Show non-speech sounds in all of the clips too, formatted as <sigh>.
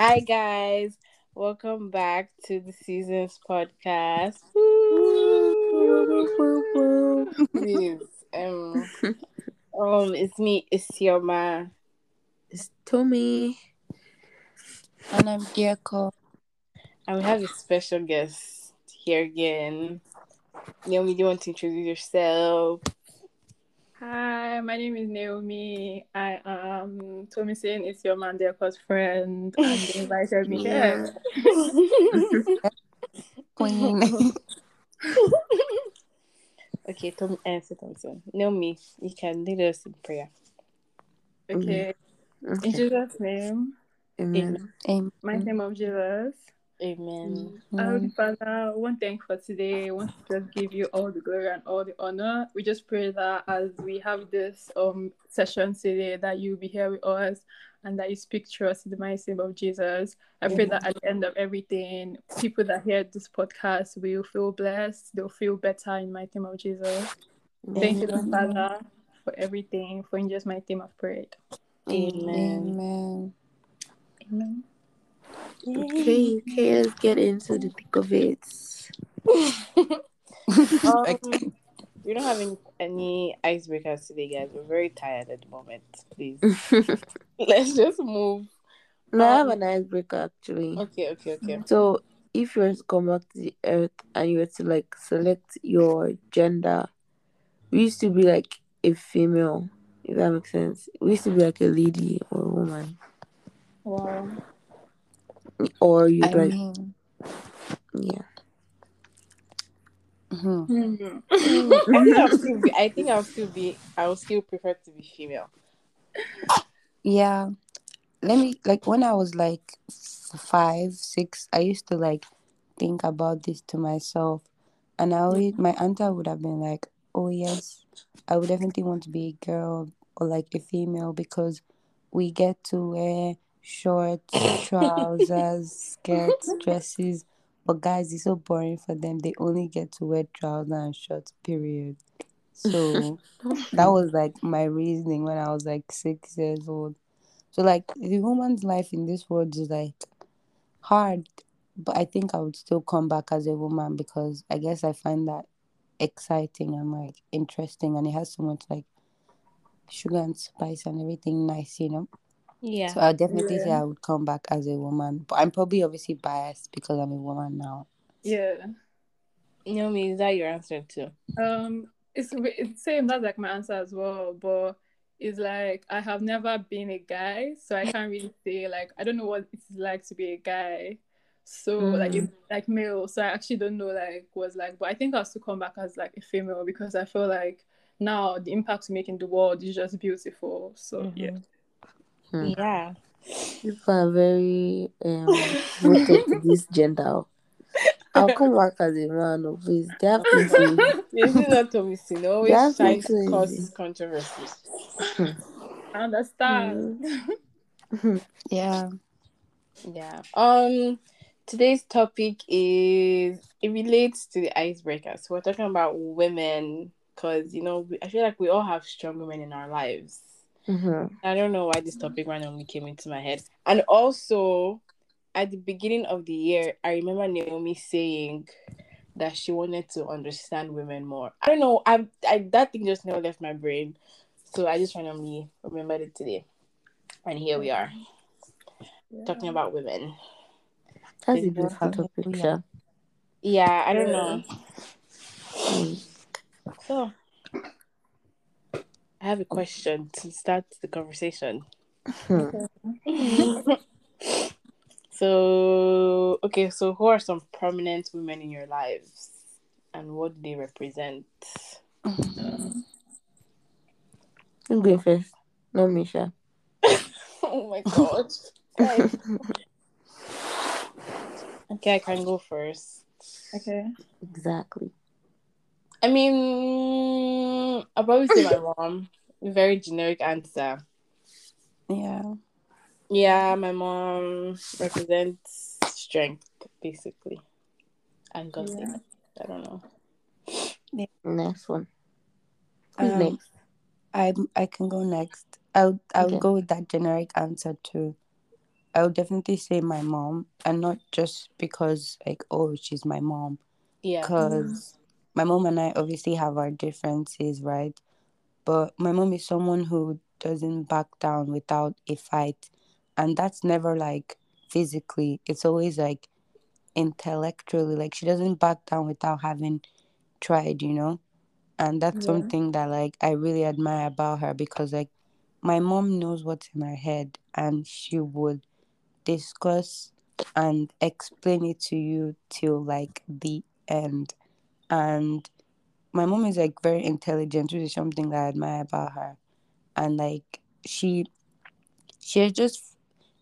Hi guys, welcome back to the seasons podcast. Please, um, um, it's me, it's your man, It's Tommy. And I'm Dieko. and we have a special guest here again. Naomi, do you want to introduce yourself? Hi, my name is Naomi. I um, am Tommy saying it's your man, close friend, and they invited me here. Queen. <laughs> okay, Tom, uh, answer Thompson. Naomi, you can lead us in prayer. Mm. Okay, in Jesus' name, Amen. Amen. my name of Jesus. Amen. Heavenly Father, one thank for today. I want to just give you all the glory and all the honor. We just pray that as we have this um session today, that you be here with us and that you speak through us in the mighty name of Jesus. I pray that at the end of everything, people that hear this podcast will feel blessed. They'll feel better in my name of Jesus. Thank you, Lord Father, for everything. For in just my name I've prayed. Amen. Amen. Amen. Okay, okay, let's get into the thick of it. <laughs> Um, we don't have any, any icebreakers today, guys. We're very tired at the moment. Please, <laughs> let's just move. no, I have Um, an icebreaker actually. Okay, okay, okay. So, if you were to come back to the earth and you were to like select your gender, we used to be like a female, if that makes sense. We used to be like a lady or a woman, Wow. Or you I like mean, yeah. mhm. Hmm. I think I'll <laughs> still be. I think I'll still be. I'll still prefer to be female. yeah. Let me like when I was like five, six, I used to like think about this to myself, and I always my answer would have been like, "Oh yes, I would definitely want to be a girl or like a female because we get to wear shorts, trousers, skirts, dresses." But guys, it's so boring for them. They only get to wear trousers and shorts. Period. So <laughs> that was like my reasoning when I was like six years old. So like the woman's life in this world is like hard, but I think I would still come back as a woman because I guess I find that exciting and like interesting and it has so much like sugar and spice and everything nice, you know. Yeah. So I definitely say I would come back as a woman, but I'm probably obviously biased because I'm a woman now. Yeah. You know me, is that your answer too? Um, it's it's same. That's like my answer as well. But it's like I have never been a guy, so I can't really say like I don't know what it's like to be a guy. So like if, like male, so I actually don't know like what's like. But I think I'll still come back as like a female because I feel like now the impact we make in the world is just beautiful. So yeah. Hmm. Yeah. People are very um rooted to this <laughs> gender. I'll come back as a man, oh, please. They have things to This is not Tommy Sin. Always trying to cause easy. controversy. <laughs> I understand. <laughs> Yeah. Yeah. Um. Today's topic is it relates to the icebreaker. So we're talking about women because you know we- I feel like we all have strong women in our lives. Mhm. I don't know why this topic randomly came into my head. And also, at the beginning of the year, I remember Naomi saying that she wanted to understand women more. I don't know. I, I that thing just never left my brain, so I just randomly remembered it today, and here we are talking about women. That's a Yeah. beautiful topic, Sha. Yeah, I don't Yeah. know. Mm. So, I have a question to start the conversation. Hmm. <laughs> So, okay, so who are some prominent women in your lives and what do they represent? Who's going first? No, Misha. <laughs> oh my god. <laughs> Okay, I can go first. Okay. Exactly. I mean, I'll probably say my mom. Very generic answer. Yeah. Yeah, my mom represents strength, basically, and godliness. I don't know. Next one. Who's Um, next? I I can go next. I'll I'll Okay. go with that generic answer too. I would definitely say my mom, and not just because like oh she's my mom, Yeah. because my mom and I obviously have our differences, right? But my mom is someone who doesn't back down without a fight, and that's never like physically. It's always like intellectually. Like she doesn't back down without having tried, you know. And that's Yeah. something that like I really admire about her because like my mom knows what's in her head and she would discuss and explain it to you till like the end. And my mom is like very intelligent, which is something that I admire about her. And like she she just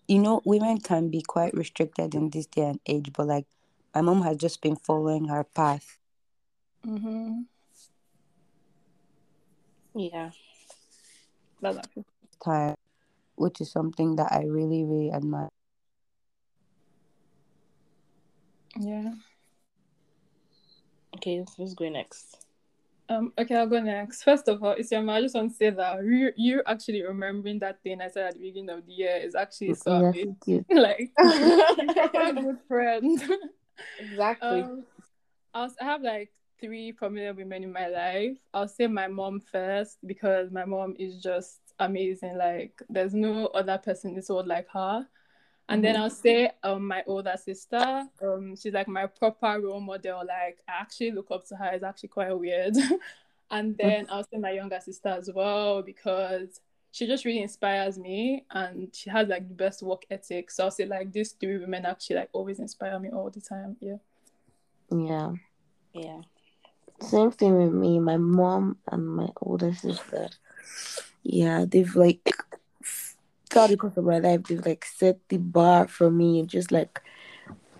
you know, women can be quite restricted in this day and age, but like my mom has just been following her path. Mm-hmm. Yeah. That's actually time, which is something that I really, really admire. yeah. Okay, let's go next. Um, okay, I'll go next. First of all, Isiama, I just want to say that you, you actually remembering that thing I said at the beginning of the year is actually so Yeah, amazing. <laughs> like, <laughs> a good friend. exactly. um, I, was, I have like three prominent women in my life. I'll say my mom first because my mom is just amazing. Like, there's no other person in this world like her. And then I'll say um my older sister. Um, she's like my proper role model. Like I actually look up to her. It's actually quite weird. <laughs> and then I'll say my younger sister as well because she just really inspires me and she has like the best work ethic. So I'll say like these three women actually like always inspire me all the time. Yeah. Yeah. yeah. Same thing with me, my mom and my older sister. Yeah, they've like throughout the of my life, they've like set the bar for me, and just like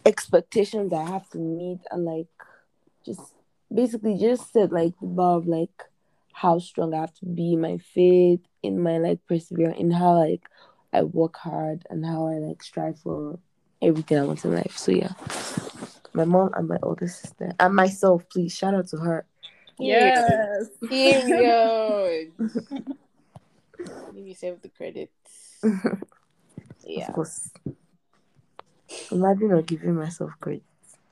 expectations I have to meet, and like just basically just set like the bar of like how strong I have to be, in my faith, in my like perseverance, in how like I work hard, and how I like strive for everything I want in life. So yeah, my mom and my older sister and myself. Please shout out to her. Yes. Period. Give yourself the credit. Yeah. Of course. Imagine not giving myself credit.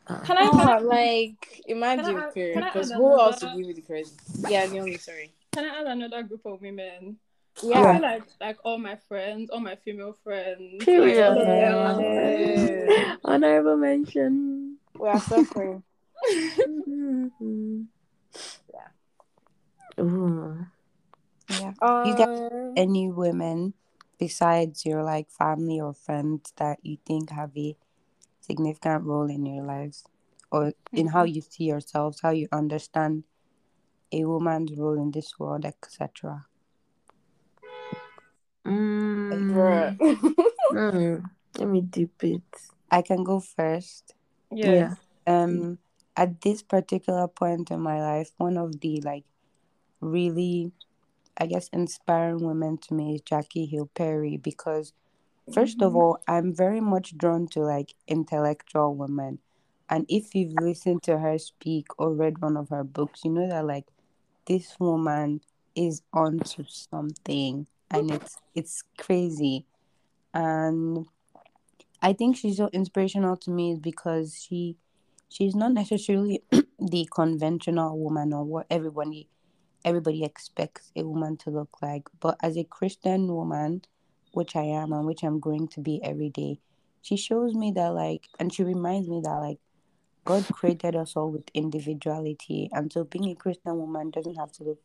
Ah. Can I, can I Oh, like imagine Can period. Because add who else to another- give you the credit? Yeah, Naomi, sorry. can I add another group of women? I Yeah. feel like like all my friends, all my female friends. Period. Like, all of them are- Yeah. Honorable mention. We are suffering. <laughs> Mhm. Ooh. Yeah. Um, You got any women besides your like family or friends that you think have a significant role in your lives or in how you see yourselves, how you understand a woman's role in this world, etc. Mm. <laughs> Mm. Let me dip it. I can go first. Yeah. um at this particular point in my life one of the like really i guess inspiring women to me is jackie hill perry because 1st of mm-hmm. all i'm very much drawn to like intellectual women. And if you've listened to her speak or read one of her books you know that like this woman is onto something and it's it's crazy. And i think she's so inspirational to me is because she she's not necessarily <clears throat> the conventional woman or what everybody everybody expects a woman to look like but as a christian woman which i am and which i'm going to be every day she shows me that like and she reminds me that like god created us all with individuality and so being a christian woman doesn't have to look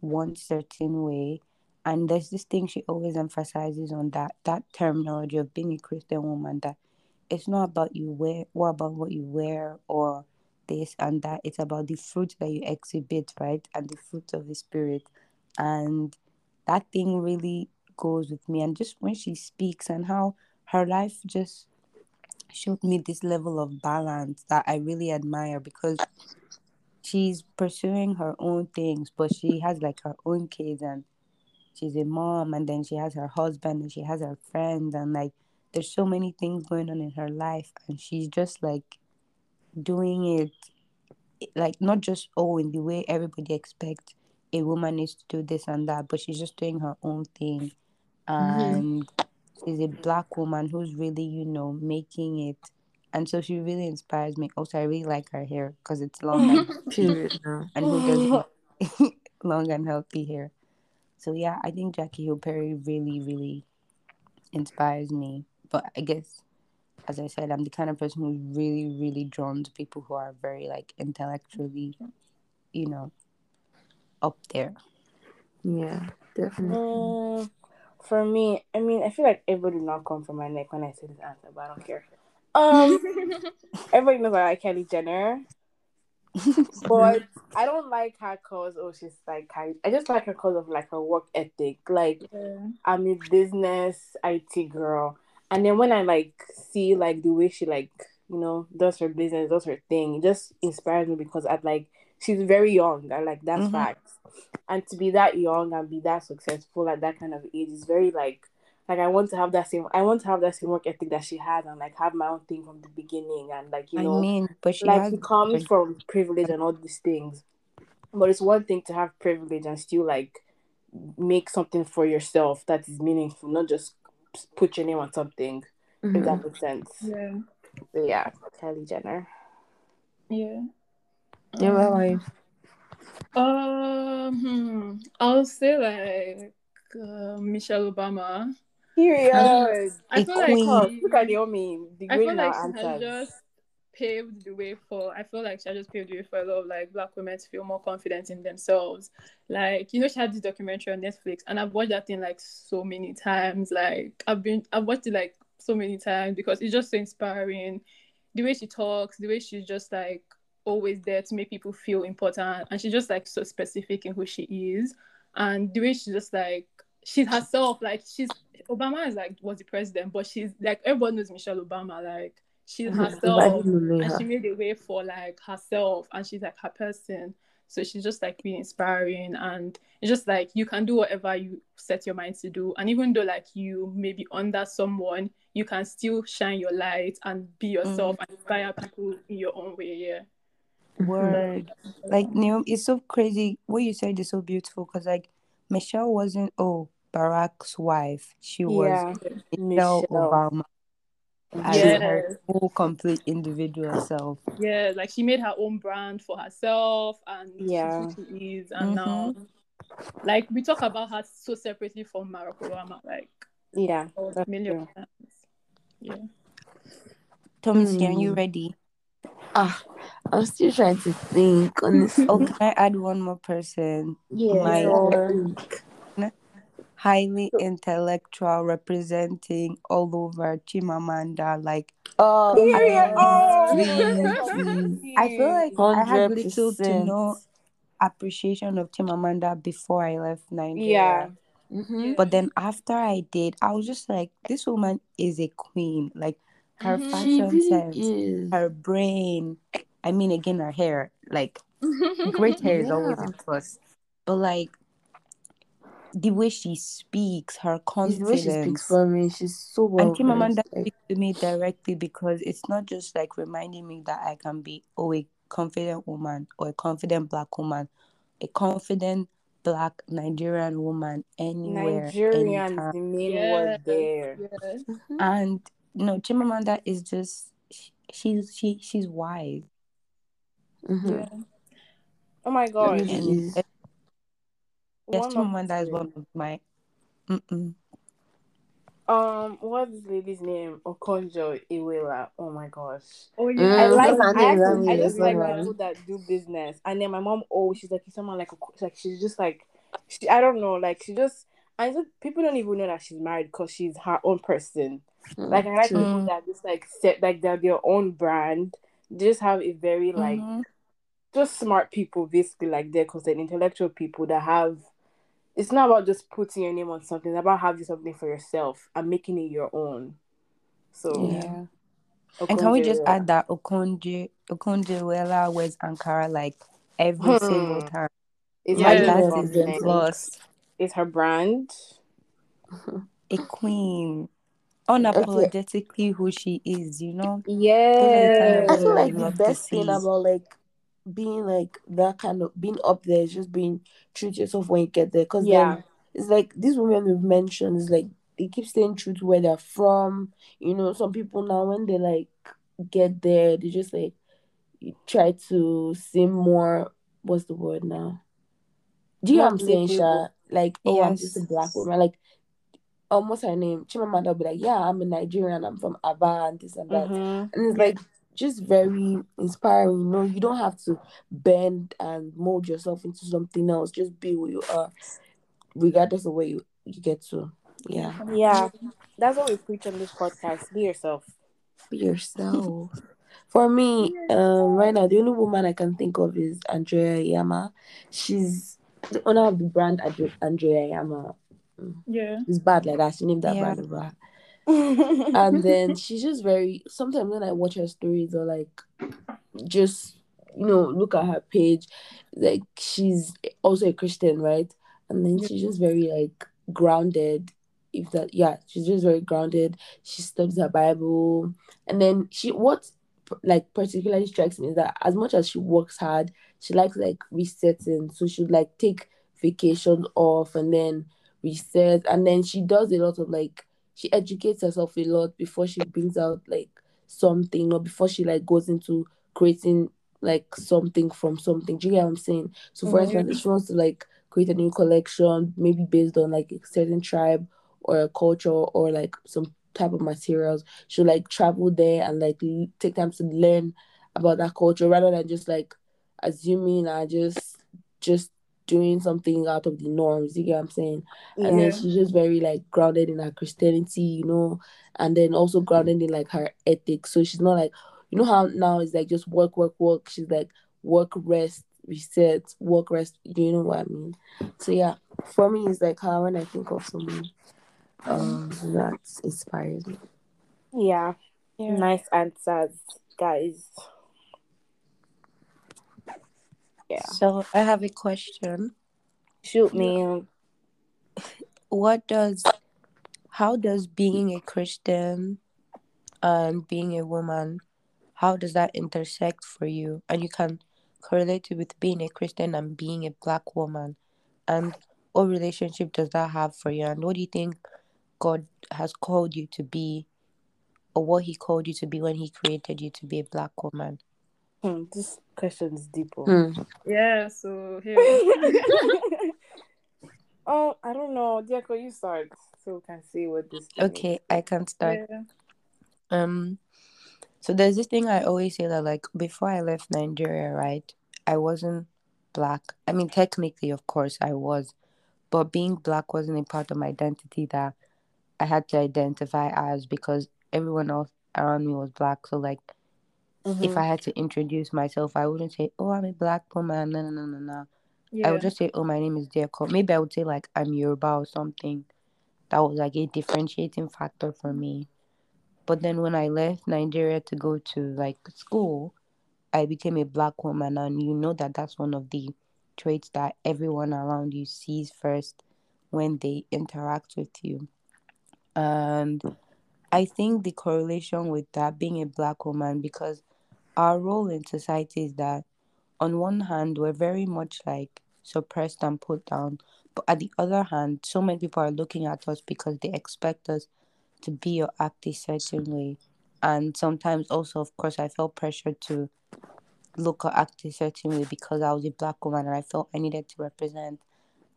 one certain way. And there's this thing she always emphasizes on that that terminology of being a christian woman that it's not about you wear what about what you wear or this and that it's about the fruit that you exhibit right? And the fruit of the spirit. And that thing really goes with me. And just when she speaks and how her life just showed me this level of balance that i really admire because she's pursuing her own things but she has like her own kids and she's a mom and then she has her husband and she has her friends and like there's so many things going on in her life and she's just like doing it like not just oh in the way everybody expects a woman needs to do this and that but she's just doing her own thing mm-hmm. and she's a black woman who's really, you know, making it. And so she really inspires me. Also, I really like her hair because it's long and, <laughs> Period and who doesn't <laughs> <laughs> long and healthy hair. So yeah, I think Jackie Hill Perry really, really inspires me. But I guess, as I said, I'm the kind of person who's really, really drawn to people who are very like intellectually, you know, up there. Yeah, definitely. Mm, for me, I mean, I feel like everybody not come from my neck when I say this answer, but I don't care. Um, <laughs> everybody knows I like Kylie Jenner, but I don't like her cause oh she's like Kylie. I just like her cause of like her work ethic. Like Yeah. I'm a business IT girl, and then when I like see like the way she like you know does her business, does her thing, it just inspires me because at like she's very young and like that's Mhm. facts. And to be that young and be that successful at that kind of age is very like like I want to have that same I want to have that same work ethic that she had and like have my own thing from the beginning and like you know I mean, but she like has it comes from privilege and all these things. But it's one thing to have privilege and still like make something for yourself that is meaningful, not just put your name on something. If Mhm. that makes sense. Yeah. So yeah, Kylie Jenner. Yeah. Yeah, well, I Um, hmm, I'll say like uh, Michelle Obama. Period. I A feel queen. like Look at Naomi, the I great feel like she has just paved the way for. I feel like she just paved the way for a lot of like black women to feel more confident in themselves. Like you know, she had this documentary on Netflix, and I've watched that thing like so many times. Like I've been, I've watched it like so many times because it's just so inspiring. The way she talks, the way she's just like always there to make people feel important, and she's just like so specific in who she is, and the way she's just like she's herself. Like she's Obama is like was the president, but she's like everyone knows Michelle Obama. Like she's herself, and she made a way for like herself, and she's like her person. So she's just like really inspiring, and it's just like you can do whatever you set your mind to do, and even though like you may be under someone, you can still shine your light and be yourself mm. and inspire people in your own way. Yeah. Word. Like Naomi, it's so crazy. What you said is so beautiful because like Michelle wasn't oh Barack's wife. She was Yeah, Michelle, Michelle. Obama as Yes. her full complete individual self. Yeah, like she made her own brand for herself and Yeah. who she is. And now, like, we talk about her so separately from Barack Obama, like, yeah. a That's million times. Yeah. Thomas, are you Hmm. ready? Ah, I'm still trying to think. Honestly, Oh, can I add one more person? yeah, my- sure. Highly intellectual, representing all over Chimamanda. Like Oh, Period. Oh, please, please. <laughs> I feel like I had little to no appreciation of Chimamanda before I left Yeah. Nigeria. Mhm. But then after I did, I was just like, this woman is a queen. Like her Mhm. Fashion really sense, is. her brain. I mean, again, her hair. Like <laughs> great hair is always a plus. But like the way she speaks, her confidence. the way she speaks confidence. for me. She's so well And Chimamanda versed, like, speaks to me directly because it's not just like reminding me that I can be oh a confident woman or a confident black woman, a confident black Nigerian woman anywhere, Nigerians, anytime. the main Yes, word there. yes. mhm. <laughs> And you know, Chimamanda is just sh- she's she she's wise. Mhm. Yeah. Oh my She gosh. really And is. yes, One Chimamanda is of one of my mm-mm. um what's this lady's name? Okonjo Iweala. Oh my gosh. Oh, I Mm, yeah. like I, the actually, I as just like well. people that do business. And then my mom oh she's like someone like like she's just like she, I don't know like she just I just people don't even know that she's married because she's her own person. Mm, Like I like true. people that just like set like they're their own brand. They just have a very like Mhm. just smart people basically like they're because they're intellectual people that have it's not about just putting your name on something, it's about having something for yourself and making it your own. So Yeah. And can we just Okonjo-Iweala. add that Okonjo Okonjo-Iweala wears Ankara like every Hmm. single time. it's Yeah. Like her that is plus. It's her brand. A queen. Unapologetically who she is, you know? <laughs> Yeah. I feel like you the best thing about like being like that kind of being up there is just being true to yourself when you get there. Because Yeah. then it's like these women we've mentioned is like they keep staying true to where they're from. You know, some people now when they like get there, they just like try to seem more. What's the word now? Do you know what I'm saying, Sha? Like, oh, I'm just a black woman. Like, um, what's her name? Chimamanda will be like, yeah, I'm a Nigerian. I'm from Aba and this and that. Mhm. And it's like just very inspiring. You know, you don't have to bend and mold yourself into something else. Just be who you are, regardless of where you, you get to. Yeah. Yeah, that's what we preach on this podcast. Be yourself. Be yourself. For me, um, right now the only woman I can think of is Andrea Iyamah. She's the owner of the brand Andrea Iyamah. Yeah. It's bad like that. She named that Yeah. brand over her. And <laughs> then she's just very sometimes when I watch her stories or like just you know look at her page, like she's also a Christian, right? And then she's just very like grounded. If that, yeah, she's just very grounded. She studies her Bible, and then she what like particularly strikes me is that as much as she works hard, she likes like resetting. So she would like take vacations off and then reset, and then she does a lot of like she educates herself a lot before she brings out like something or before she like goes into creating like something from something. Do you get what I'm saying? So for Mhm. instance, if she wants to like create a new collection, maybe based on like a certain tribe or a culture or like some type of materials, she'll like travel there and like l- take time to learn about that culture rather than just like assuming I just just doing something out of the norms. You get what I'm saying? And then she's just very like grounded in her Christianity, you know, and then also grounded in like her ethics. So she's not like, you know how now it's like just work, work, work. She's like work, rest, reset, work, rest. You know what I mean? So yeah, for me, it's like how when I think of someone um that inspires me. yeah, Yeah. nice answers, guys. Yeah, So I have a question. shoot me. What does how does being a Christian and being a woman, how does that intersect for you? And you can correlate it with being a Christian and being a black woman. And what relationship does that have for you? And what do you think God has called you to be or what he called you to be when he created you to be a black woman? Hmm, this question is deep. oh. Hmm. Yeah. So here. <laughs> oh, I don't know. Diako, you start so we can see what this. thing Okay, is. I can start. yeah. Um, so there's this thing I always say that like before I left Nigeria, right? I wasn't black. I mean, technically, of course, I was, but being black wasn't a part of my identity that I had to identify as because everyone else around me was black. So like, if Mhm. I had to introduce myself, I wouldn't say, "Oh, I'm a black woman." No, no, no, no, no. I would just say, "Oh, my name is Diako." Maybe I would say like I'm Yoruba or something. That was like a differentiating factor for me. But then when I left Nigeria to go to like school, I became a black woman, and you know that that's one of the traits that everyone around you sees first when they interact with you. And I think the correlation with that being a black woman, because our role in society is that on one hand, we're very much like suppressed and put down, but at the other hand, so many people are looking at us because they expect us to be or act a certain way. And sometimes also, of course, I felt pressured to look or act a certain way because I was a black woman and I felt I needed to represent.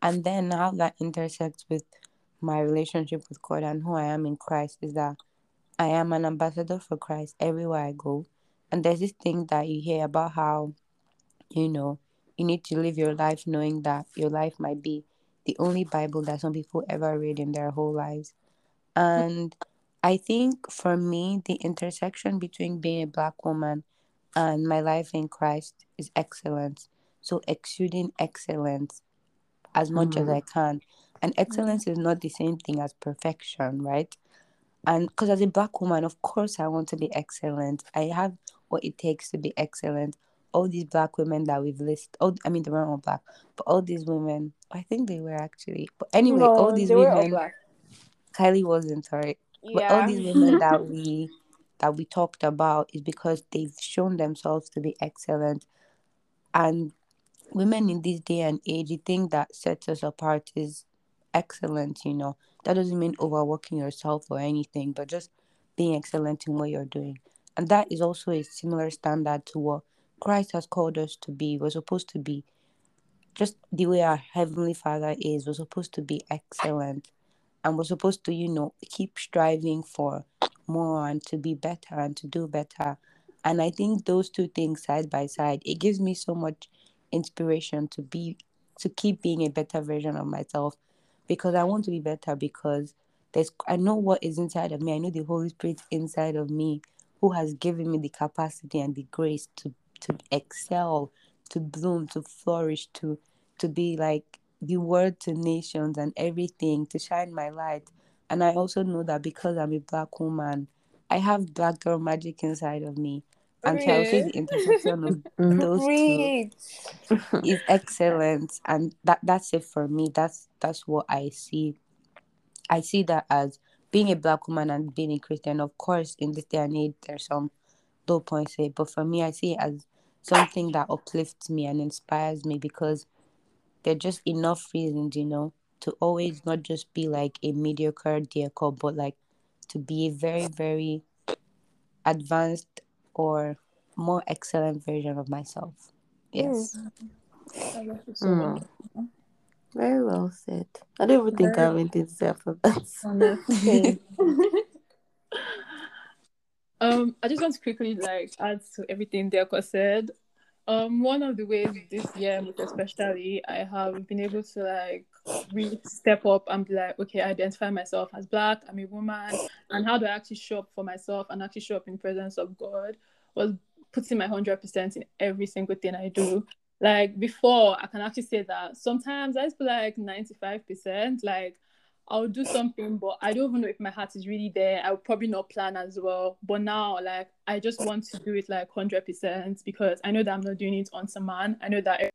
And then how that intersects with my relationship with God and who I am in Christ is that I am an ambassador for Christ everywhere I go. And there's this thing that you hear about how, you know, you need to live your life knowing that your life might be the only Bible that some people ever read in their whole lives. And I think for me, the intersection between being a black woman and my life in Christ is excellence. So exuding excellence as much as Mhm. I can. And excellence is not the same thing as perfection, right? And because as a black woman, of course, I want to be excellent. I have what it takes to be excellent. All these black women that we've listed, all, I mean, they weren't all black, but all these women, I think they were actually. But anyway, all No, these all women, black. Kylie wasn't, sorry. But all these women that <laughs> we that we talked about is because they've shown themselves to be excellent. And women in this day and age, the thing that sets us apart is excellent, you know. That doesn't mean overworking yourself or anything, but just being excellent in what you're doing. And that is also a similar standard to what Christ has called us to be. We're supposed to be just the way our Heavenly Father is. We're supposed to be excellent. And we're supposed to, you know, keep striving for more and to be better and to do better. And I think those two things side by side, it gives me so much inspiration to be to keep being a better version of myself because I want to be better because there's I know what is inside of me. I know the Holy Spirit inside of me who has given me the capacity and the grace to to excel, to bloom, to flourish, to to be like the word to nations and everything, to shine my light. And I also know that because I'm a black woman, I have black girl magic inside of me. And so say the intersection of <laughs> those two is excellent. And that that's it for me. That's that's what I see. I see that as being a black woman and being a Christian, of course, in this day and age there's some low points here. But for me I see it as something that uplifts me and inspires me because there are just enough reasons, you know, to always not just be like a mediocre deacon, but like to be a very, very advanced or more excellent version of myself. Yes. Mm. Very well said. I don't even think I have anything to say after that. <laughs> <laughs> um, I just want to quickly like add to everything Deco said. Um, one of the ways this year, especially, I have been able to like really step up and be like, okay, identify myself as black, I'm a woman, and how do I actually show up for myself and actually show up in presence of God was putting my hundred percent in every single thing I do. Like before, I can actually say that sometimes I feel like ninety five percent, like I'll do something, but I don't even know if my heart is really there. I'll probably not plan as well. But now, like, I just want to do it like 100% because I know that I'm not doing it unto man. I know that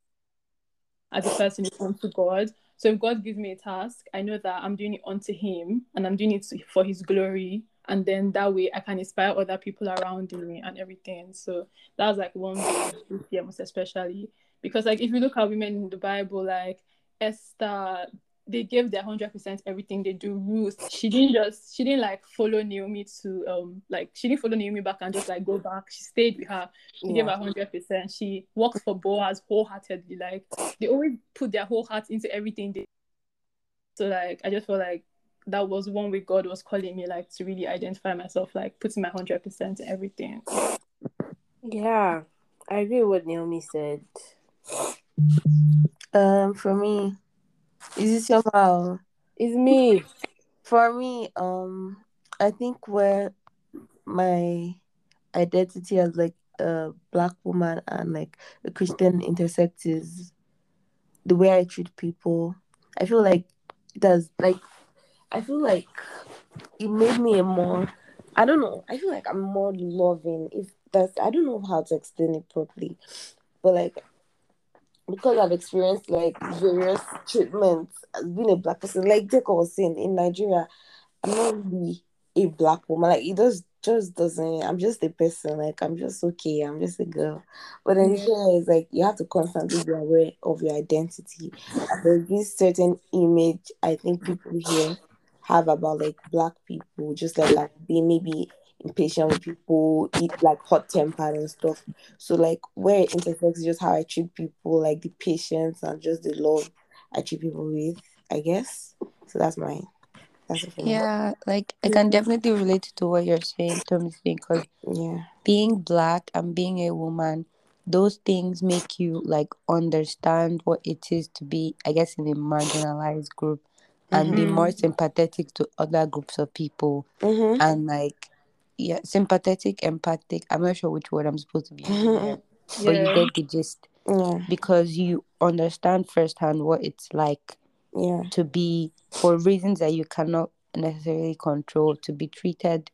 as a person, it's unto God. So if God gives me a task, I know that I'm doing it unto Him and I'm doing it for His glory. And then that way I can inspire other people around me and everything. So that was like one year, most especially. Because, like, if you look at women in the Bible, like Esther, they gave their hundred percent everything they do. Ruth, she didn't just she didn't like follow Naomi to um like she didn't follow Naomi back and just like go back. She stayed with her. She yeah. gave her hundred percent. She worked for Boaz wholeheartedly. Like they always put their whole heart into everything they. So like I just felt like that was one way God was calling me like to really identify myself, like putting my hundred percent in everything. Yeah, I agree with what Naomi said. Um, for me, is it somehow? It's me. For me, um, I think where my identity as like a black woman and like a Christian intersect is the way I treat people. I feel like it does like I feel like it made me a more I don't know, I feel like I'm more loving if that's I don't know how to explain it properly. But like because I've experienced like various treatments as being a black person, like Deco was saying in Nigeria, I'm not really a black woman. Like it just just doesn't I'm just a person, like I'm just okay, I'm just a girl. But then yeah. here is like you have to constantly be aware of your identity. There's this certain image I think people here have about like black people, just like, like being maybe impatient with people, eat like hot tempered and stuff. So like where it intersects is just how I treat people, like the patience and just the love I treat people with, I guess. So that's my that's yeah, like I can definitely relate to what you're saying, Tommy, because yeah, being black and being a woman, those things make you like understand what it is to be, I guess, in a marginalized group and mm-hmm. be more sympathetic to other groups of people mm-hmm. and like yeah, sympathetic, empathic. I'm not sure which word I'm supposed to be using here, yeah. <laughs> but you get the gist. Yeah. Because you understand firsthand what it's like yeah. to be, for reasons that you cannot necessarily control, to be treated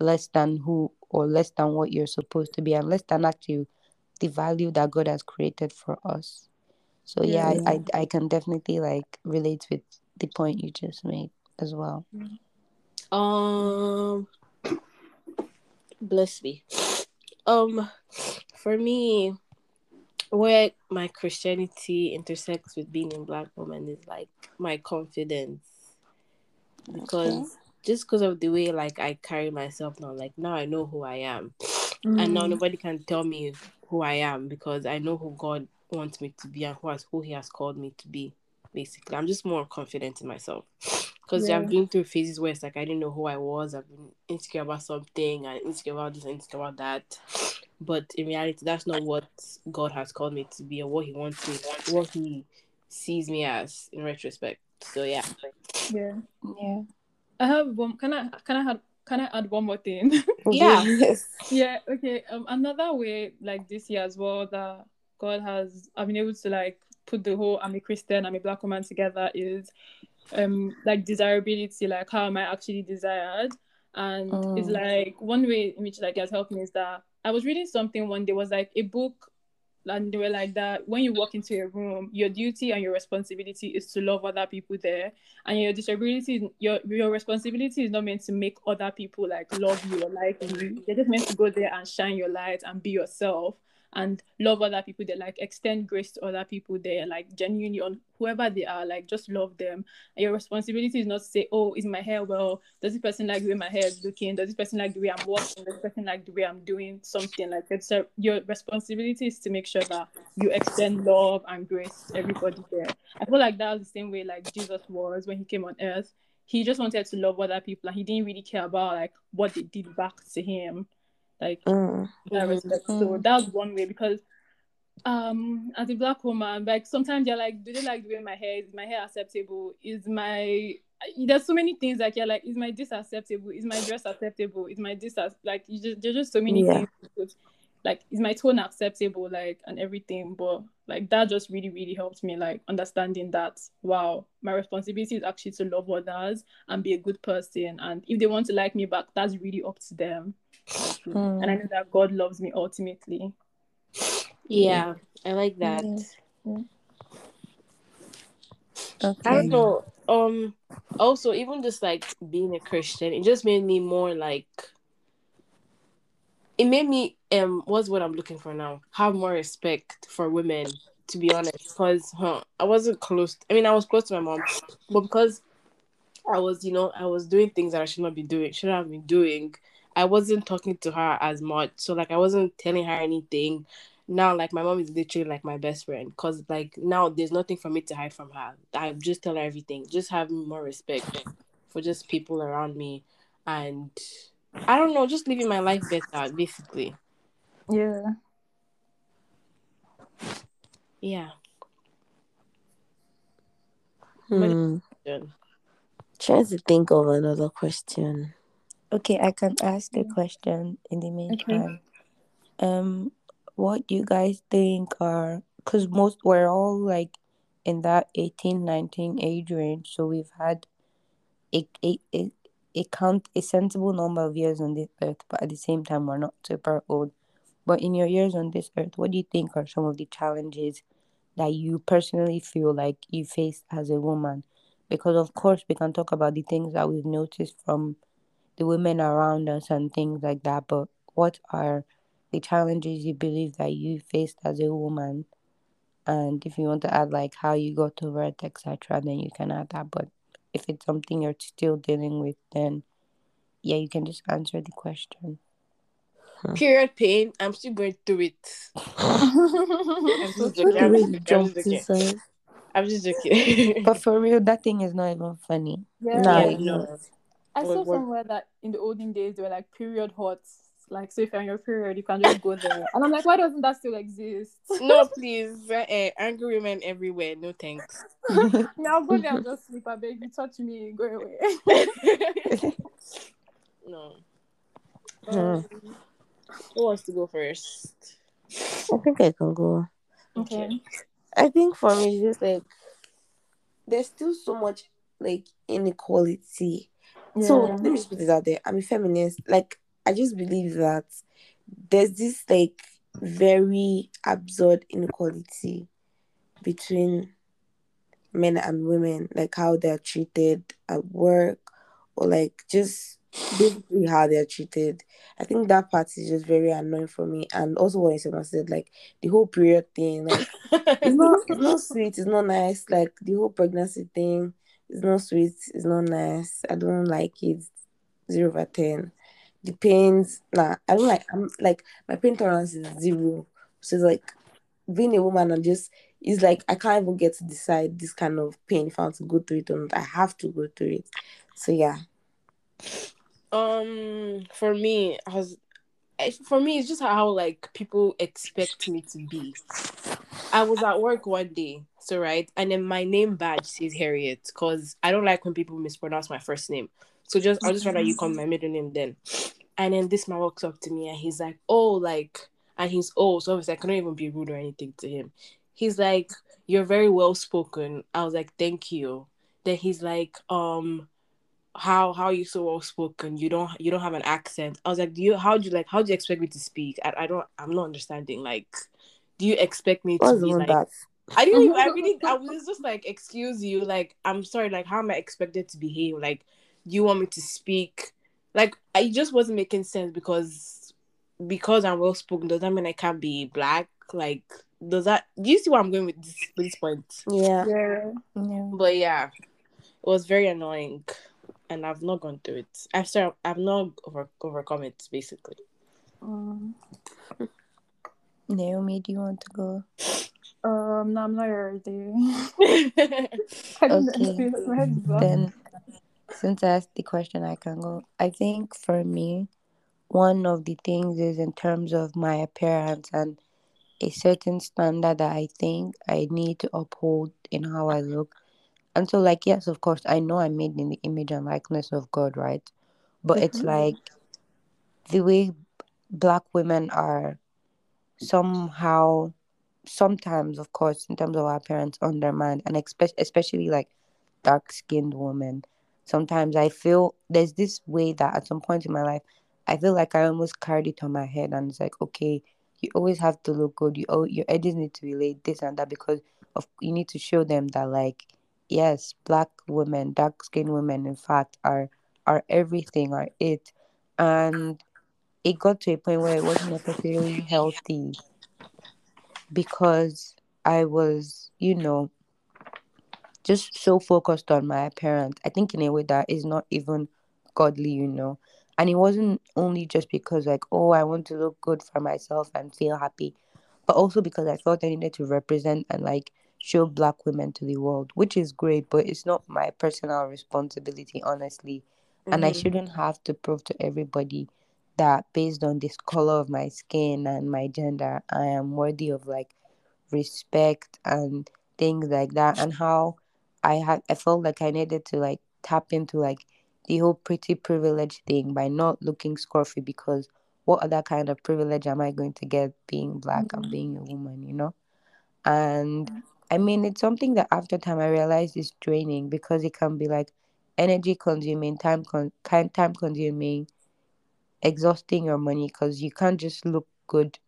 less than who or less than what you're supposed to be, and less than actually the value that God has created for us. So yeah, yeah. I, I I can definitely like relate with the point you just made as well. Um, bless me. Um, for me, where my Christianity intersects with being a black woman is like my confidence. Because Okay. just because of the way like I carry myself now, like now I know who I am. And now Mm. nobody can tell me who I am because I know who God wants me to be and who has who He has called me to be. Basically, I'm just more confident in myself because Yeah. I've been through phases where it's like I didn't know who I was. I've been insecure about something and insecure about this, and insecure about that. But in reality, that's not what God has called me to be or what He wants me, to be, what He sees me as in retrospect. So yeah, Yeah. Yeah. I have one. Can I? Can I add? Can I add one more thing? <laughs> Yeah. <laughs> Yes. yeah. Okay. Um. Another way, like this year as well, that God has. I've been able to like put the whole I'm a Christian, I'm a black woman together is, um, like desirability. Like how am I actually desired? And it's Mm. like one way in which like has helped me is that I was reading something one day was like a book and they were like that when you walk into a room your duty and your responsibility is to love other people there and your disability your your responsibility is not meant to make other people like love you or like you you're just meant to go there and shine your light and be yourself and love other people there like extend grace to other people there like genuinely on whoever they are like just love them. And your responsibility is not to say oh is my hair well? Does this person like the way my hair is looking? Does this person like the way i'm walking? Does this person like the way i'm doing something? Like that so your responsibility is to make sure that you extend love and grace to everybody there. I feel like that's the same way like jesus was when he came on earth. He just wanted to love other people and he didn't really care about like what they did back to him like Mm. in that Mhm. respect. So Mm. that's one way because um as a black woman, like sometimes you're like, do they like the way my hair is my hair acceptable? Is my there's so many things like you're like, is my this acceptable? Is my dress acceptable? Is my this like you just there's just so many Yeah. things to like is my tone acceptable like and everything but like that just really really helped me like understanding that wow my responsibility is actually to love others and be a good person and if they want to like me back that's really up to them Like, Mm. and i know that god loves me ultimately yeah, I like that. Yeah. I don't know. Um, also, even just like being a Christian, it just made me more like. It made me um, what's what I'm looking for now? Have more respect for women. To be honest, because huh, I wasn't close. I mean, I was close to my mom, but because I was, you know, I was doing things that I should not be doing, should have been doing. I wasn't talking to her as much, so like I wasn't telling her anything. Now, like my mom is literally like my best friend, cause like now there's nothing for me to hide from her. I just tell her everything. Just have more respect for just people around me, and I don't know, just living my life better, basically. yeah Yeah. Hmm. Trying to think of another question. Okay, I can ask the question in the meantime. Um, what do you guys think are because most we're all like in that 18, 19 age range, so we've had a a, a, a count a sensible number of years on this earth, but at the same time we're not super old. But in your years on this earth, what do you think are some of the challenges that you personally feel like you face as a woman? Because of course we can talk about the things that we've noticed from the women around us and things like that, but what are the challenges you believe that you faced as a woman? And if you want to add like how you got over it, etc., then you can add that. But if it's something you're still dealing with, then yeah, you can just answer the question. Period pain. I'm still going through it. <laughs> I'm just joking. I'm just joking. I'm just joking. inside. I'm just joking. But for real, that thing is not even funny. yeah Nah, yeah, it's no. Not. I saw what- somewhere that in the olden days there were like period hots. Like so if you're on your period, you can just go there. And I'm like, why doesn't that still exist? <laughs> No, please. Uh, eh, angry women everywhere. No thanks. <laughs> yeah, I'll go there and just sleep. I beg you touch me, go away. <laughs> no. Um, who wants to go first? I think I can go. okay. I think for me, it's just like there's still so much like inequality. So let me just put this out there. I'm a feminist. Like I just believe that there's this like very absurd inequality between men and women, like how they're treated at work or like just basically how they're treated. I think that part is just very annoying for me. And also what Isema said, like the whole period thing, like it's not it's not <laughs> sweet, it's not nice. Like the whole pregnancy thing is not sweet, it's not nice. I don't like it. Zero over ten. The pains, nah, I don't like I'm like my pain tolerance is zero. So it's like being a woman and just it's like I can't even get to decide this kind of pain if I want to go through it or not. I have to go through it. So yeah. Um, for me, I eh, for me it's just how like people expect me to be. I was at work one day, so right, and then my name badge says Harriet because I don't like when people mispronounce my first name. So just I'll just rather you call my middle name then. And then this man walks up to me and he's like, "Oh, like," and he's old, so obviously I couldn't even be rude or anything to him. He's like, "You're very well spoken." I was like, "Thank you." Then he's like, "Um." how how are you so well spoken you don't you don't have an accent i was like do you how do you like how do you expect me to speak i, I don't i'm not understanding like do you expect me to be like that? i didn't even i really i <laughs> was just like excuse you like i'm sorry like how am i expected to behave like do you want me to speak like it just wasn't making sense because because i'm well spoken does that mean i can't be black like does that do you see where i'm going with this, this point Yeah. Yeah. Yeah. but yeah it was very annoying and i've not gone through it i've still i've not over, overcome it basically Um, Naomi, do you want to go? um, no, I'm not ready. <laughs> Okay. see my head back. Then, since I asked the question, I can go. I think for me, one of the things is in terms of my appearance and a certain standard that I think I need to uphold in how I look. And so, like, yes, of course, I know I'm made in the image and likeness of God, right? But it's Mhm. like the way black women are somehow, sometimes, of course, in terms of our appearance, undermined, and especially, especially like dark skinned women. Sometimes I feel there's this way that at some point in my life, I feel like I almost carried it on my head, and it's like, okay, you always have to look good. You oh, your edges need to relate this and that because of you need to show them that like, yes, black women, dark skinned women, in fact, are are everything, are it, and it got to a point where it wasn't necessarily healthy because I was, you know, just so focused on my appearance. I think in a way that is not even godly, you know. And it wasn't only just because like, oh, I want to look good for myself and feel happy, but also because I felt I needed to represent and like show black women to the world, which is great, but it's not my personal responsibility, honestly. And I Mhm. shouldn't have to prove to everybody that based on this color of my skin and my gender, I am worthy of like respect and things like that. And how I had I felt like I needed to like tap into like the whole pretty privilege thing by not looking scruffy because what other kind of privilege am I going to get being black and mm-hmm. being a woman, you know? And I mean it's something that after time I realized is draining because it can be like energy consuming, time con- time consuming, exhausting your money because you can't just look good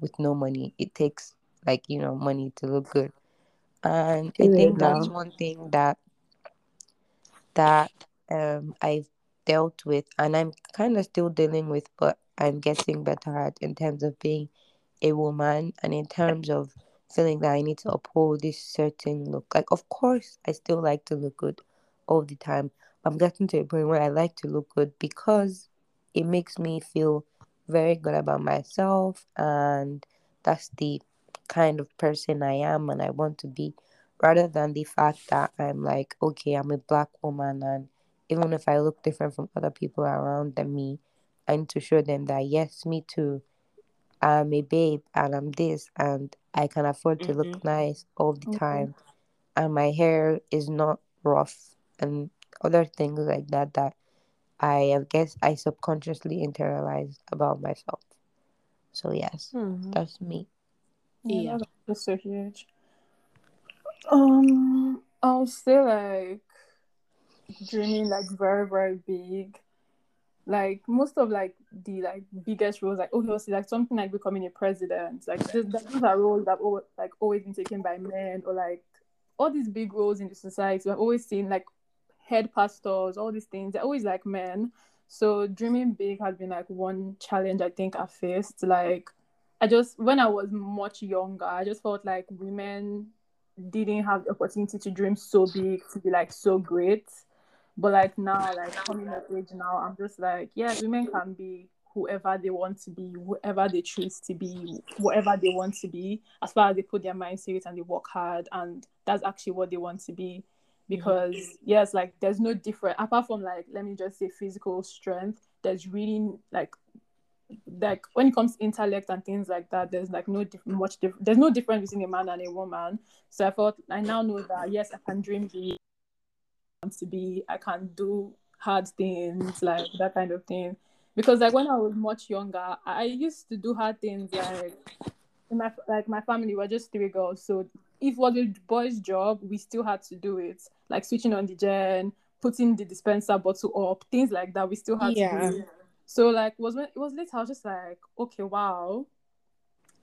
with no money. It takes like, you know, money to look good. And I think that's one thing that that um I've dealt with and I'm kind of still dealing with, but I'm getting better at in terms of being a woman and in terms of feeling that I need to uphold this certain look. Like, of course, I still like to look good all the time. I'm getting to a point where I like to look good because it makes me feel very good about myself and that's the kind of person I am and I want to be rather than the fact that I'm like, okay, I'm a black woman and even if I look different from other people around than me, I need to show them that yes, me too. I'm a babe and I'm this and I can afford to Mhm. look nice all the Mhm. time and my hair is not rough and other things like that that I I guess I subconsciously internalized about myself. So yes, Mhm. that's me. Yeah, Yeah. that's, that's so huge. Um, I'll say like dreaming like very very big. Like most of like the like biggest roles, like obviously like something like becoming a president, like this, that, those are roles that always like always been taken by men or like all these big roles in the society. I've always seen like head pastors, all these things. They're always like men. So dreaming big has been like one challenge I think I faced. Like I just when I was much younger, I just felt like women didn't have the opportunity to dream so big to be like so great. But like now, like coming of age now, I'm just like, yeah, women can be whoever they want to be, whoever they choose to be, whatever they want to be, as far as they put their mind to it and they work hard, and that's actually what they want to be. Because mm-hmm. yes, like there's no different apart from like let me just say physical strength. There's really like like when it comes to intellect and things like that, there's like no diff- much different. There's no difference between a man and a woman. So I thought I now know that yes, I can dream big, to be. I can do hard things like that kind of thing. Because like when I was much younger, I used to do hard things like my like my family were just three girls, so if it was a boy's job, we still had to do it, like switching on the gen, putting the dispenser bottle up, things like that. We still had yeah. to do. It so like was when it was late, I was just like, okay, wow.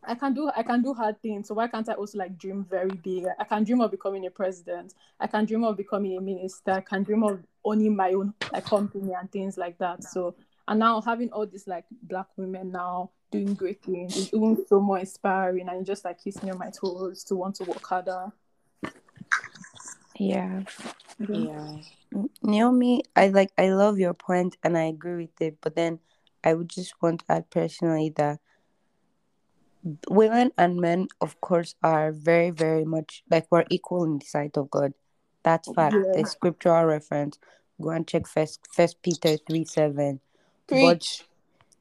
I can do I can do hard things. So why can't I also like dream very big? I can dream of becoming a president. I can dream of becoming a minister. I can dream of owning my own like company and things like that. So and now having all these like black women now doing great things is even so more inspiring and just like kissing on my toes to want to work harder. Yeah. Yeah. Naomi i like i love your point and i agree with it but then i would just want to add personally that women and men of course are very very much like we're equal in the sight of god. That's fact. Yeah. the scriptural reference. Go and check first first peter 3 7 Preach. But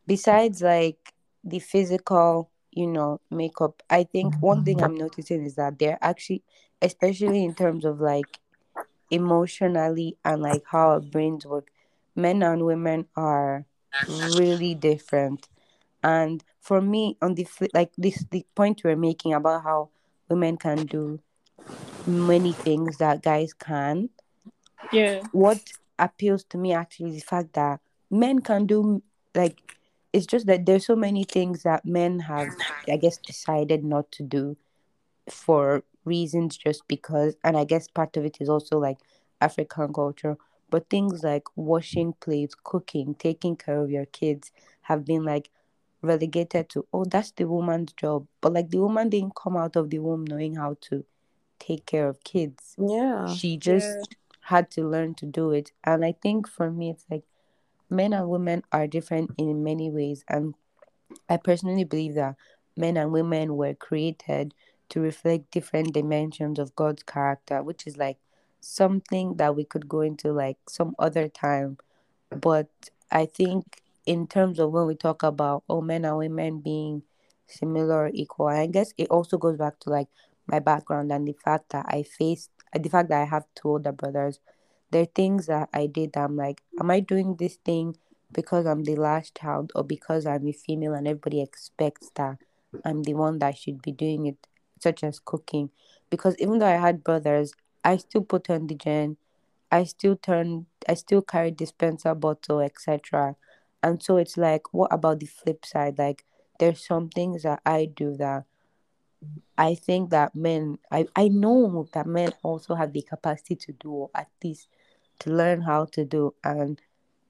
besides like the physical, you know, makeup, I think one thing I'm noticing is that they're actually, especially in terms of like emotionally and like how our brains work, men and women are really different. And for me, on the like this, the point we're making about how women can do many things that guys can. Yeah. What appeals to me actually is the fact that men can do like it's just that there's so many things that men have i guess decided not to do for reasons just because and i guess part of it is also like african culture but things like washing plates cooking taking care of your kids have been like relegated to oh that's the woman's job. But like the woman didn't come out of the womb knowing how to take care of kids. Yeah. She just yeah. had to learn to do it. And i think for me it's like men and women are different in many ways and i personally believe that men and women were created to reflect different dimensions of God's character, which is like something that we could go into like some other time. But I think in terms of when we talk about oh men and women being similar or equal, I guess it also goes back to like my background and the fact that I faced the fact that I have two older brothers. There are things that I did that I'm like, am I doing this thing because I'm the last child or because I'm a female and everybody expects that I'm the one that should be doing it? such as cooking. Because even though I had brothers, I still put on the gen, I still turn, I still carry dispenser bottle, etc. And so it's like, what about the flip side? Like, there's some things that I do that I think that men, I, I know that men also have the capacity to do, or at least to learn how to do. And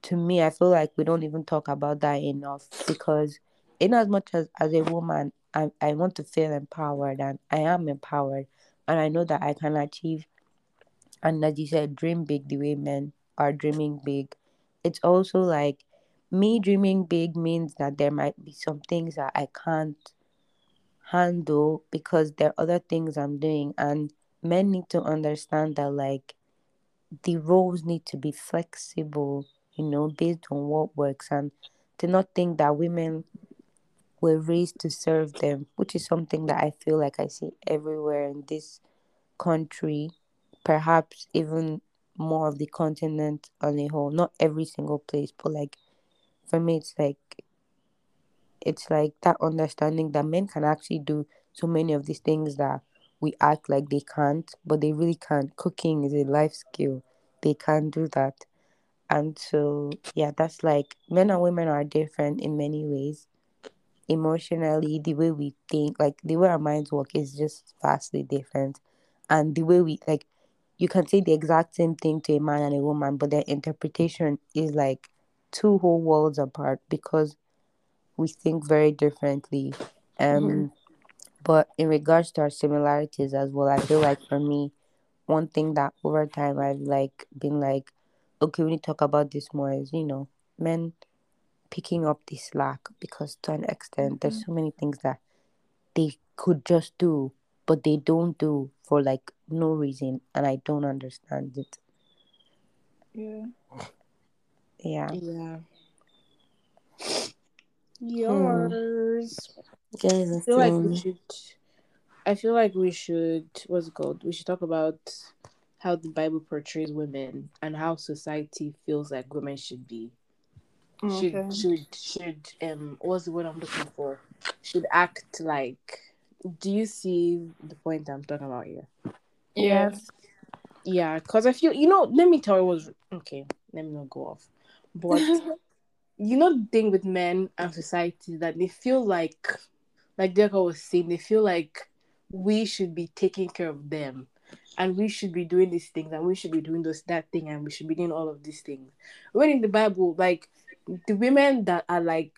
to me, I feel like we don't even talk about that enough because, in as much as as a woman, I, I want to feel empowered and I am empowered and I know that I can achieve and as you said, dream big the way men are dreaming big. It's also like me dreaming big means that there might be some things that I can't handle because there are other things I'm doing and men need to understand that like the roles need to be flexible, you know, based on what works and to not think that women were raised to serve them, which is something that I feel like I see everywhere in this country, perhaps even more of the continent on a whole. Not every single place, but like for me, it's like it's like that understanding that men can actually do so many of these things that we act like they can't, but they really can't. Cooking is a life skill. They can't do that. And so, yeah, that's like men and women are different in many ways emotionally, the way we think, like the way our minds work is just vastly different. And the way we like you can say the exact same thing to a man and a woman, but their interpretation is like two whole worlds apart because we think very differently. Um, but in regards to our similarities as well, I feel like for me, one thing that over time I've like been like, okay, we need to talk about this more is you know men picking up the slack because to an extent there's so many things that they could just do but they don't do for like no reason and I don't understand it. Yeah. Yeah. Yeah. Yours. Guys, I feel like we should. I feel like we should. What's it called? We should talk about how the Bible portrays women and how society feels like women should be. Should Okay. should should um. What's the word I'm looking for? Should act like. Do you see the point I'm talking about here? Yeah. Yeah, because I feel you know. Let me tell you what's okay. Let me not go off, but <laughs> you know the thing with men and society that they feel like like Deca was saying, they feel like we should be taking care of them and we should be doing these things and we should be doing those that thing and we should be doing all of these things. When in the Bible, like the women that are like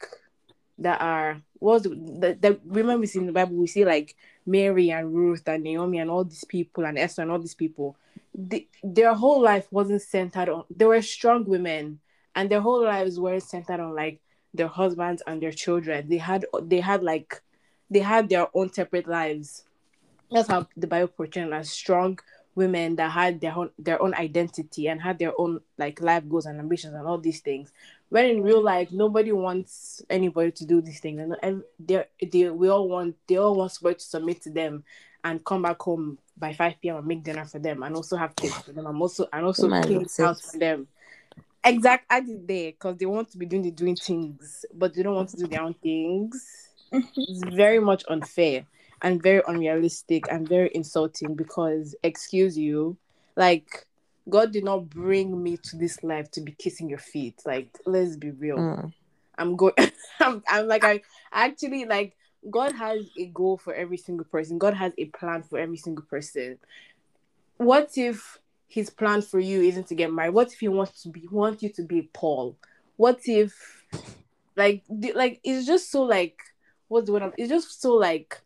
that are the, the, the women we see in the Bible, we see like Mary and Ruth and Naomi and all these people and Esther and all these people. The, their whole life wasn't centered on they were strong women and their whole lives were centered on like their husbands and their children. They had they had like they had their own separate lives. That's how the Bible portrays as strong women that had their own their own identity and had their own like life goals and ambitions and all these things. When in real life, nobody wants anybody to do these things, and they they we all want they all want somebody to submit to them and come back home by five p.m. and make dinner for them and also have kids for them and also and also clean house for them. Exact, I did there because they want to be doing the doing things, but they don't want to do their own things. it's very much unfair and very unrealistic and very insulting because, excuse you, like God did not bring me to this life to be kissing your feet. Like, let's be real. Mm. I'm going. <laughs> I'm, I'm like I actually like God has a goal for every single person. God has a plan for every single person. What if His plan for you isn't to get married? What if He wants to be want you to be Paul? What if like like it's just so like what's the word? It's just so like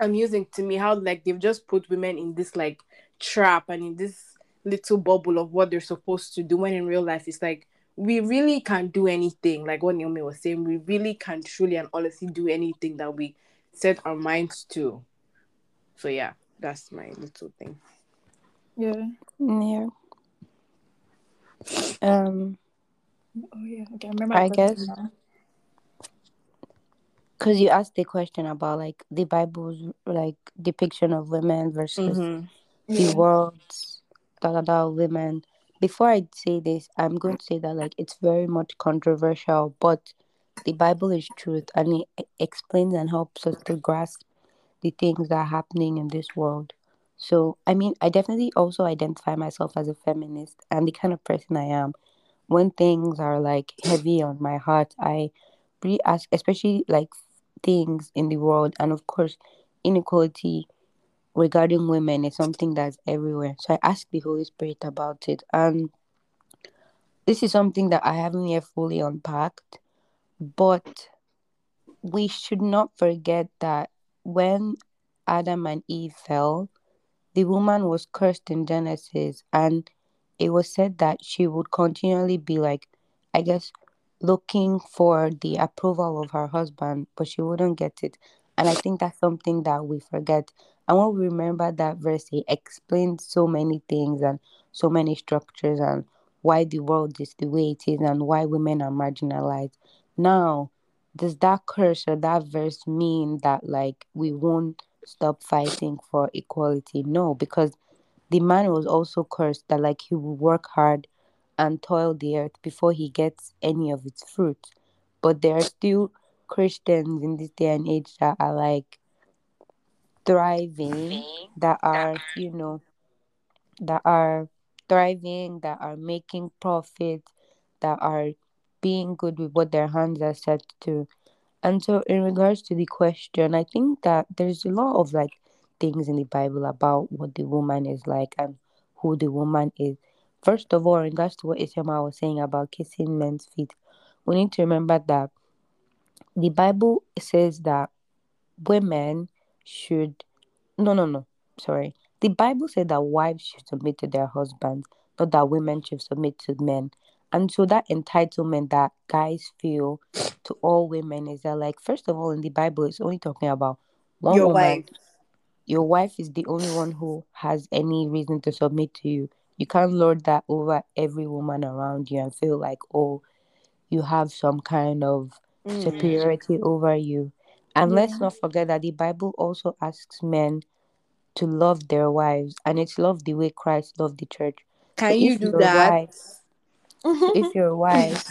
amusing to me how like they've just put women in this like trap and in this little bubble of what they're supposed to do when in real life it's like we really can't do anything like what Naomi was saying we really can truly and honestly do anything that we set our minds to so yeah that's my little thing Yeah. Yeah. Um, Oh yeah. Okay. I remember. I guess- because you asked the question about like the Bible's like depiction of women versus Mm-hmm. the Yeah. world's da da da women. Before I say this, I'm going to say that like it's very much controversial, but the Bible is truth and it explains and helps us to grasp the things that are happening in this world. So, I mean, I definitely also identify myself as a feminist and the kind of person I am. When things are like heavy on my heart, I really ask, especially like things in the world, and of course, inequality regarding women is something that's everywhere. So I ask the Holy Spirit about it. And this is something that I haven't yet fully unpacked, but we should not forget that when Adam and Eve fell, the woman was cursed in Genesis, and it was said that she would continually be like, I guess, looking for the approval of her husband, but she wouldn't get it. And I think that's something that we forget. And when we remember that verse, it explains so many things and so many structures and why the world is the way it is and why women are marginalized. Now, does that curse or that verse mean that like we won't stop fighting for equality? No, because the man was also cursed that like he will work hard and toil the earth before he gets any of its fruit. But there are still Christians in this day and age that are like thriving, that are, you know, that are thriving, that are making profit, that are being good with what their hands are set to. And so, in regards to the question, I think that there's a lot of like things in the Bible about what the woman is like and who the woman is. first of all, in regards to what Isioma was saying about kissing men's feet, we need to remember that the Bible says that women should no no no sorry the bible said that wives should submit to their husbands not that women should submit to men and so that entitlement that guys feel to all women is that like first of all in the bible it's only talking about one Your woman wife. your wife is the only one who has any reason to submit to you you can't lord that over every woman around you and feel like oh you have some kind of Mm. superiority over you. And let's not forget that the Bible also asks men to love their wives, and it's love the way Christ loved the church. Can So you do that? wife- if your wife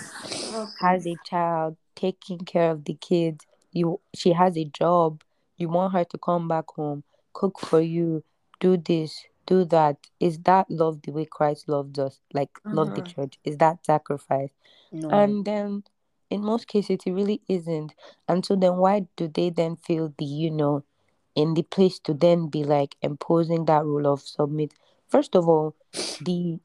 has a child, taking care of the kids, you she has a job, you want her to come back home, cook for you, do this, do that. Is that love the way Christ loved us? Like love the Mhm. church? Is that sacrifice? no. And then in most cases it really isn't. And so then why do they then feel the, you know, in the place to then be like imposing that rule of submit? First of all, the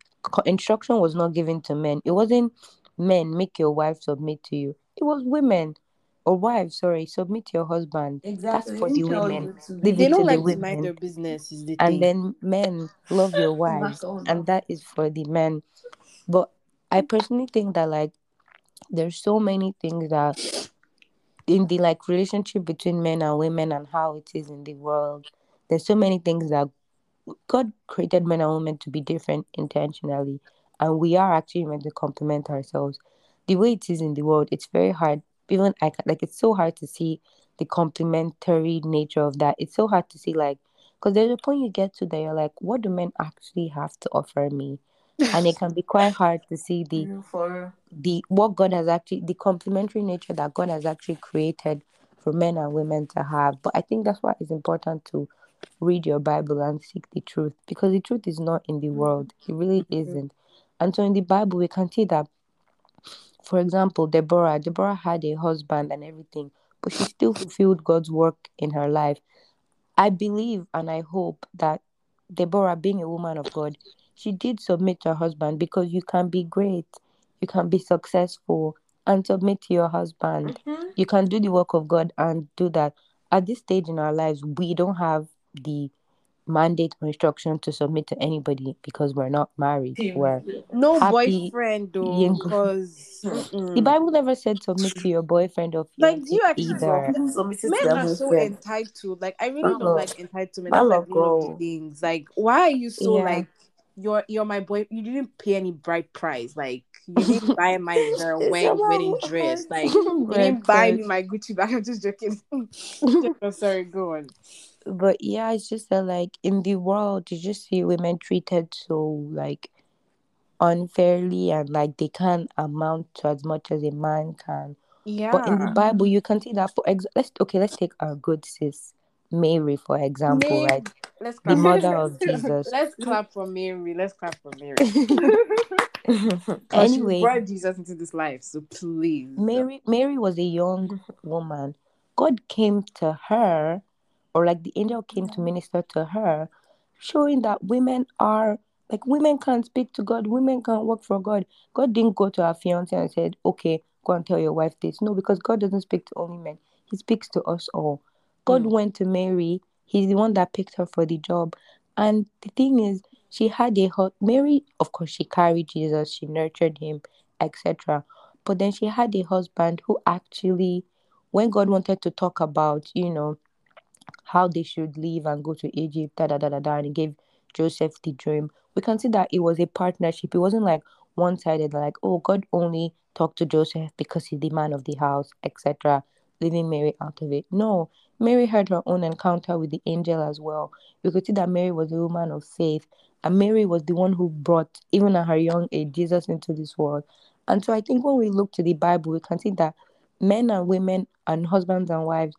instruction was not given to men. It wasn't men make your wife submit to you. It was women or wives, sorry, submit to your husband. Exactly. That's for They the women. you to Leave be- it they don't like to mind their business is the And thing. then men love your <laughs> wives, and that is for the men. But I personally think that like there's so many things that in the like relationship between men and women and how it is in the world. There's so many things that God created men and women to be different intentionally, and we are actually meant to complement ourselves. The way it is in the world, it's very hard. Even I like it's so hard to see the complementary nature of that. It's so hard to see like because there's a point you get to that you're like, what do men actually have to offer me? And it <laughs> can be quite hard to see the for the what God has actually the complementary nature that God has actually created for men and women to have. But I think that's why it's important to read your Bible and seek the truth because the truth is not in the world. It really isn't. And so in the Bible we can see that for example, Deborah, Deborah had a husband and everything, but she still fulfilled God's work in her life. I believe and I hope that Deborah, being a woman of God, she did submit to her husband because you can be great, you can be successful, and submit to your husband. Mhm. You can do the work of God and do that. At this stage in our lives, we don't have the mandate or instruction to submit to anybody because we're not married. We're no happy boyfriend though, Yingo. because the mm. Bible never said submit to your boyfriend or like do you actually either. People submitted to men are so boyfriend. entitled. Like I really My don't like entitlement. My That's like love, one of the girl. things. Like why are you so Yeah. like you're you're my boy you didn't pay any bride price. Like you didn't <laughs> buy my the wedding, wedding dress. hurts. Like you didn't buy me my Gucci bag. <laughs> I'm just joking. <laughs> oh, sorry, go on. But yeah, it's just that like in the world, you just see women treated so like unfairly and like they can't amount to as much as a man can. Yeah. But in the Bible, you can see that for ex- let's okay, let's take our good sis Mary for example, Mary- right? Let's The clap. mother of <laughs> Jesus. Let's clap for Mary. Let's clap for Mary. <laughs> <laughs> Anyway, she brought Jesus into this life. So please. Mary Mary was a young woman. God came to her, or like the angel came to minister to her, showing that women are like women can speak to God, women can work for God. God didn't go to her fiance and said, Okay, go and tell your wife this. No, because God doesn't speak to only men, He speaks to us all. God Mm. went to Mary, He's the one that picked her for the job. And the thing is, she had a hot Mary, of course, she carried Jesus, she nurtured him, etc. But then she had a husband who actually, when God wanted to talk about, you know, how they should leave and go to Egypt, da da da da da, and he gave Joseph the dream. We can see that it was a partnership. It wasn't like one sided, like, oh, God only talked to Joseph because he's the man of the house, etc., leaving Mary out of it. No, Mary had her own encounter with the angel as well. We could see that Mary was a woman of faith, and Mary was the one who brought, even at her young age, Jesus into this world. And so I think when we look to the Bible, we can see that men and women and husbands and wives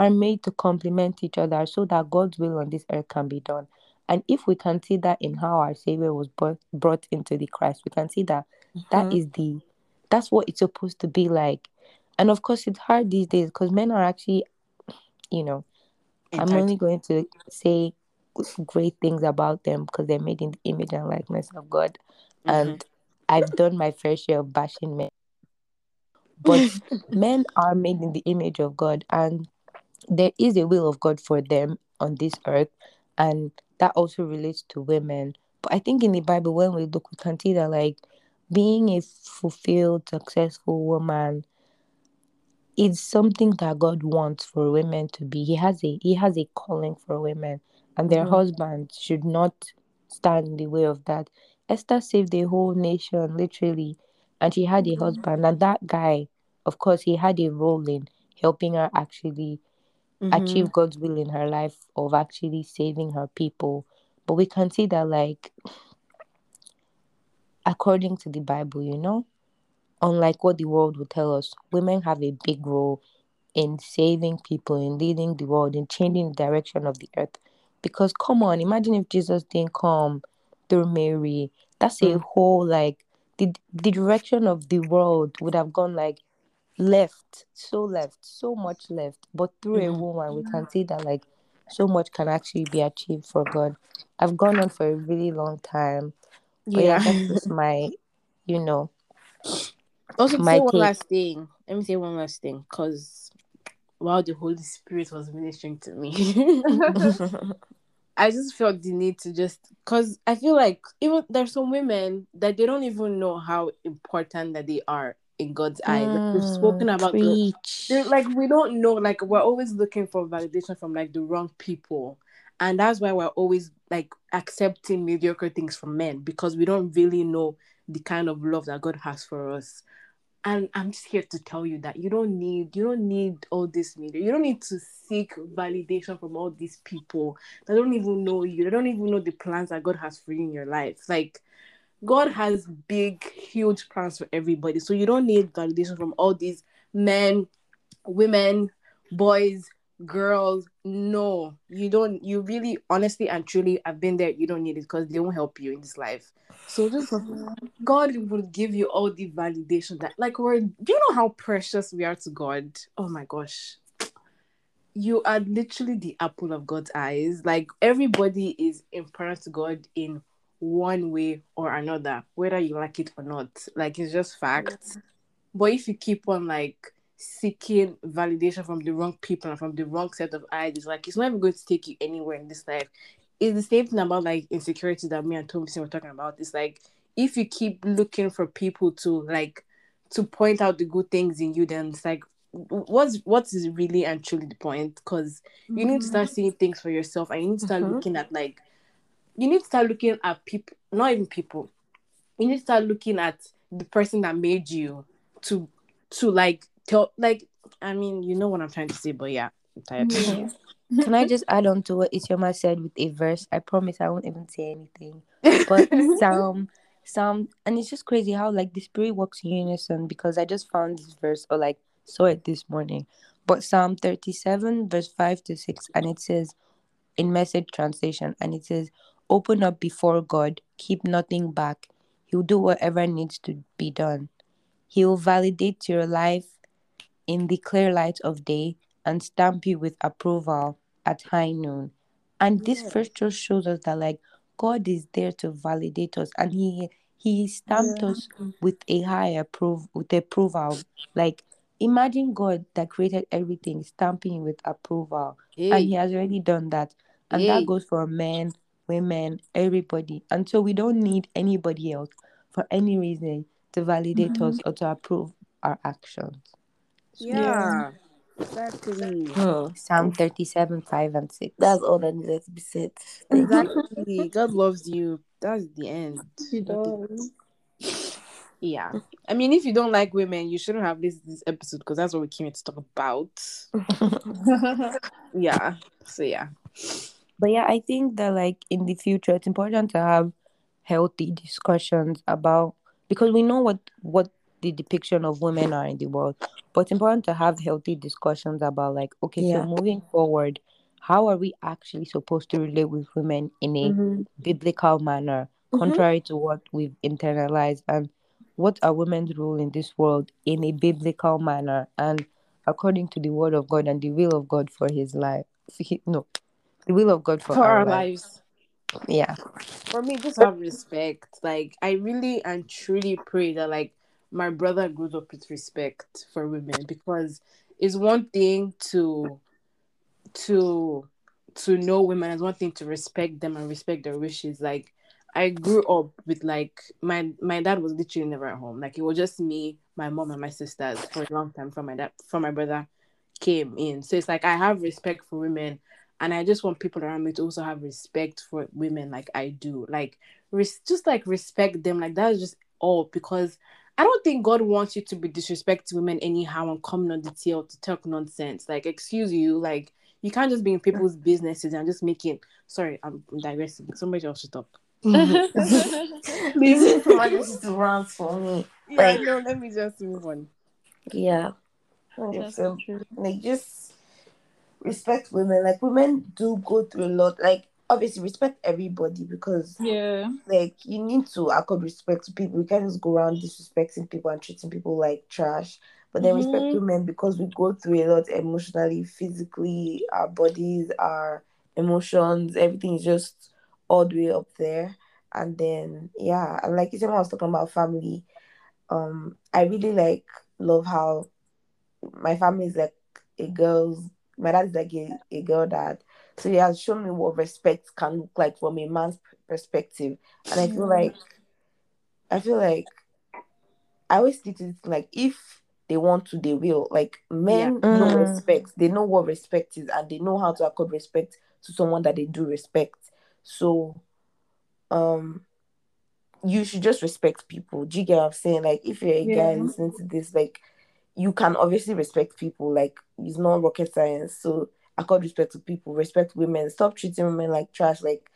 are made to complement each other so that God's will on this earth can be done. And if we can see that in how our Savior was brought, brought into the Christ, we can see that that Mhm. is the that's what it's supposed to be like. And of course, it's hard these days because men are actually, you know, I'm only going to say great things about them because they're made in the image and likeness of God. and I've done my fair share of bashing men. But <laughs> men are made in the image of God, and there is a will of God for them on this earth, and that also relates to women. But I think in the Bible, when we look, we can see that like being a fulfilled, successful woman is something that God wants for women to be. He has a He has a calling for women, and their Mhm. husbands should not stand in the way of that. Esther saved the whole nation, literally, and she had a husband, and that guy, of course, he had a role in helping her actually Mhm. achieve God's will in her life of actually saving her people. But we can see that, like, according to the Bible, you know, unlike what the world would tell us, women have a big role in saving people, in leading the world, in changing the direction of the earth. Because come on, imagine if Jesus didn't come through Mary. That's a Mm. whole like the the direction of the world would have gone like left, so left, so much left. But through a Mhm. woman, we can see that like so much can actually be achieved for God. I've gone on for a really long time. But yeah, Yeah. that's my, you know, Also, my say one take. last thing. Let me say one last thing, because while the Holy Spirit was ministering to me, <laughs> I just felt the need to just because I feel like even there's some women that they don't even know how important that they are in God's eyes. Like we've spoken Mm, about the like we don't know like we're always looking for validation from like the wrong people. And that's why we're always like accepting mediocre things from men because we don't really know the kind of love that god has for us. And i'm just here to tell you that you don't need you don't need all this media. You don't need to seek validation from all these people that don't even know you they don't even know the plans that god has for you in your life. Like God has big, huge plans for everybody. So you don't need validation from all these men, women, boys, girls. No, you don't. You really, honestly, and truly, I've been there. You don't need it because they won't help you in this life. So just God will give you all the validation that, like, we're. Do you know how precious we are to God? Oh my gosh. You are literally the apple of God's eyes. Like everybody is important to God in one way or another, whether you like it or not. Like it's just facts. But if you keep on like seeking validation from the wrong people and from the wrong set of eyes, it's like it's not even going to take you anywhere in this life. It's the same thing about like insecurity that me and Thompson were talking about. It's like if you keep looking for people to like to point out the good things in you, then it's like what's what is really and truly the point? Because you need to start seeing things for yourself and you need to start Mhm. looking at like you need to start looking at people not even people you need to start looking at the person that made you to to like tell like i mean you know what i'm trying to say but yeah i'm tired Yeah. <laughs> Can I just add on to what Isioma said with a verse? I promise I won't even say anything. But <laughs> Psalm, Psalm, and it's just crazy how like the spirit works in unison because I just found this verse or like saw it this morning. But Psalm 37, verse 5 to 6, and it says in message translation, and it says, Open up before God, keep nothing back. He'll do whatever needs to be done. He'll validate your life in the clear light of day and stamp you with approval at high noon. And this verse just shows us that like God is there to validate us and he he stamped Yeah. us with a high approve with approval. Like imagine God that created everything stamping with approval. And he has already done that. And hey that goes for men, women, everybody. And so we don't need anybody else for any reason to validate Mhm. us or to approve our actions. yeah exactly Hmm. Psalm 37, 5 and 6. That's all that needed to be said. Exactly god loves you that's the end He does. yeah i mean if you don't like women you shouldn't have listened to this episode because that's what we came here to talk about <laughs> yeah so yeah But yeah, I think that like in the future it's important to have healthy discussions about because we know what what the depiction of women are in the world. But it's important to have healthy discussions about like, okay, Yeah. so moving forward, how are we actually supposed to relate with women in a Mhm. biblical manner, Mhm. contrary to what we've internalized, and what are women's role in this world in a biblical manner and according to the word of God and the will of God for his life. No, the will of God for, for our, our life. lives yeah. For me, just have respect. Like I really and truly pray that like my brother grows up with respect for women because it's one thing to to to know women, it's one thing to respect them and respect their wishes. Like I grew up with like my my dad was literally never at home. Like it was just me, my mom, and my sisters for a long time. From my dad, from my brother came in. So it's like I have respect for women, and I just want people around me to also have respect for women, like I do. Like res- just like respect them. Like that's just all because I don't think God wants you to be disrespecting women anyhow and coming on the tail to talk nonsense. Like excuse you, like you can't just be in people's businesses and just making. Sorry, I'm digressing. Somebody else should stop. Leaving somebody to rant for me. Yeah, Like- no, let me just move on. Yeah. Oh, that's 100%. true. Like just respect women. Like women do go through a lot. Like obviously respect everybody because Yeah. like you need to accord respect to people. You can't just go around disrespecting people and treating people like trash. But then respect Mhm. women because we go through a lot emotionally, physically, our bodies, our emotions, everything is just all the way up there. And then yeah, and like you said when I was talking about family, um, I really like love how my family is like a girl's my dad is like a, a girl dad. So he has shown me what respect can look like from a man's perspective. And I feel like I feel like I always think it's like if they want to, they will. Like men Yeah. know Mm. respect. They know what respect is and they know how to accord respect to someone that they do respect. So um you should just respect people. Do you get what I'm saying? Like if you're a guy Yeah. listening to this, like you can obviously respect people. Like it's not rocket science. So accord respect to people, respect women, stop treating women like trash. Like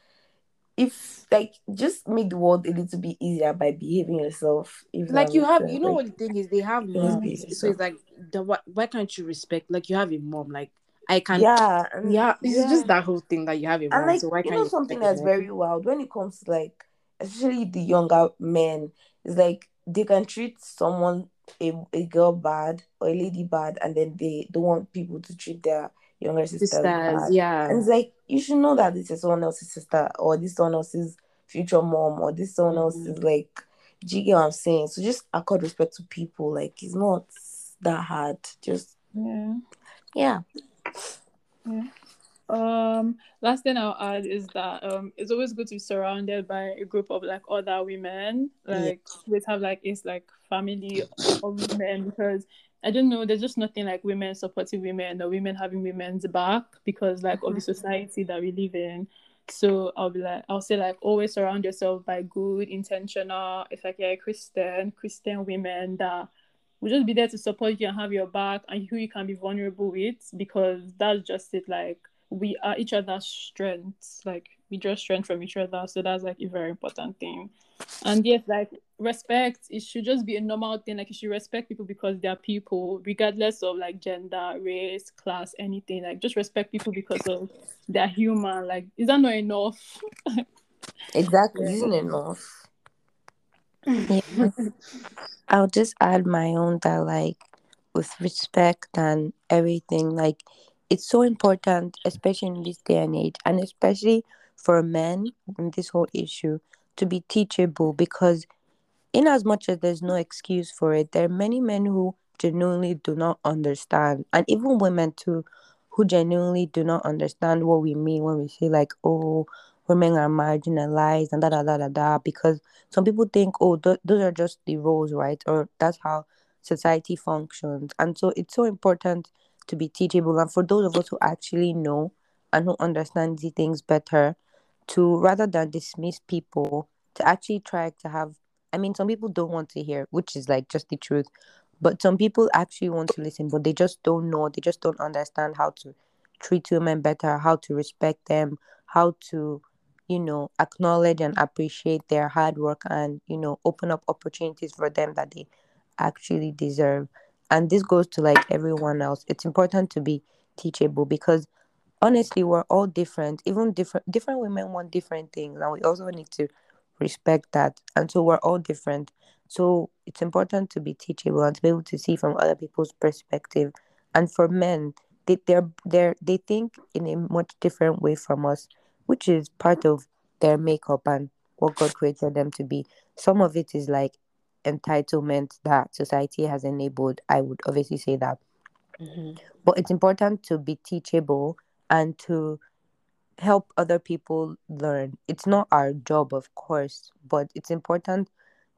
if like just make the world a little bit easier by behaving yourself. If Like you have, sense. you know Like, what the thing is, they have moms, so it's like, the why, why can't you respect? Like you have a mom, like I can, yeah, and yeah, it's yeah. just that whole thing that you have a And mom, like so why you can't know you something that's very wild when it comes to like especially the younger men is like they can treat someone a, a girl bad or a lady bad and then they don't want people to treat their younger sisters Sisters, bad. yeah, And it's like you should know that this is someone else's sister or this someone else's future mom or this someone Mhm. else's like do you get what I'm saying? So just accord respect to people. Like it's not that hard. Just Yeah. yeah. Um, last thing I'll add is that um, it's always good to be surrounded by a group of like other women, Yeah. like always have like it's like family of women because I don't know, there's just nothing like women supporting women or women having women's back because like of the society that we live in. So I'll be like, I'll say like always surround yourself by good, intentional, if like you're Christian, Christian women that will just be there to support you and have your back and who you can be vulnerable with because that's just it like we are each other's strengths like we draw strength from each other so that's like a very important thing and yes like respect it should just be a normal thing like you should respect people because they're people regardless of like gender race class anything like just respect people because of they're human like is that not enough <laughs> Exactly. Yeah. Isn't enough. Yeah. I'll just add my own that like with respect and everything, like it's so important, especially in this day and age, and especially for men in this whole issue to be teachable because in as much as there's no excuse for it, there are many men who genuinely do not understand, and even women too, who genuinely do not understand what we mean when we say like, oh, women are marginalized and da da da da da, because some people think, oh, th- those are just the roles, right? Or that's how society functions, and so it's so important to be teachable, and for those of us who actually know and who understand these things better, to rather than dismiss people, to actually try to have I mean, some people don't want to hear, which is like just the truth. But some people actually want to listen, but they just don't know. They just don't understand how to treat women better, how to respect them, how to, you know, acknowledge and appreciate their hard work and, you know, open up opportunities for them that they actually deserve. And this goes to like everyone else. It's important to be teachable because honestly, we're all different. Even different different women want different things, and we also need to respect that. And so we're all different. So it's important to be teachable and to be able to see from other people's perspective. And for men, they they're, they're they think in a much different way from us, which is part of their makeup and what God created them to be. Some of it is like entitlement that society has enabled. I would obviously say that. Mhm. But it's important to be teachable and to help other people learn. It's not our job, of course, but it's important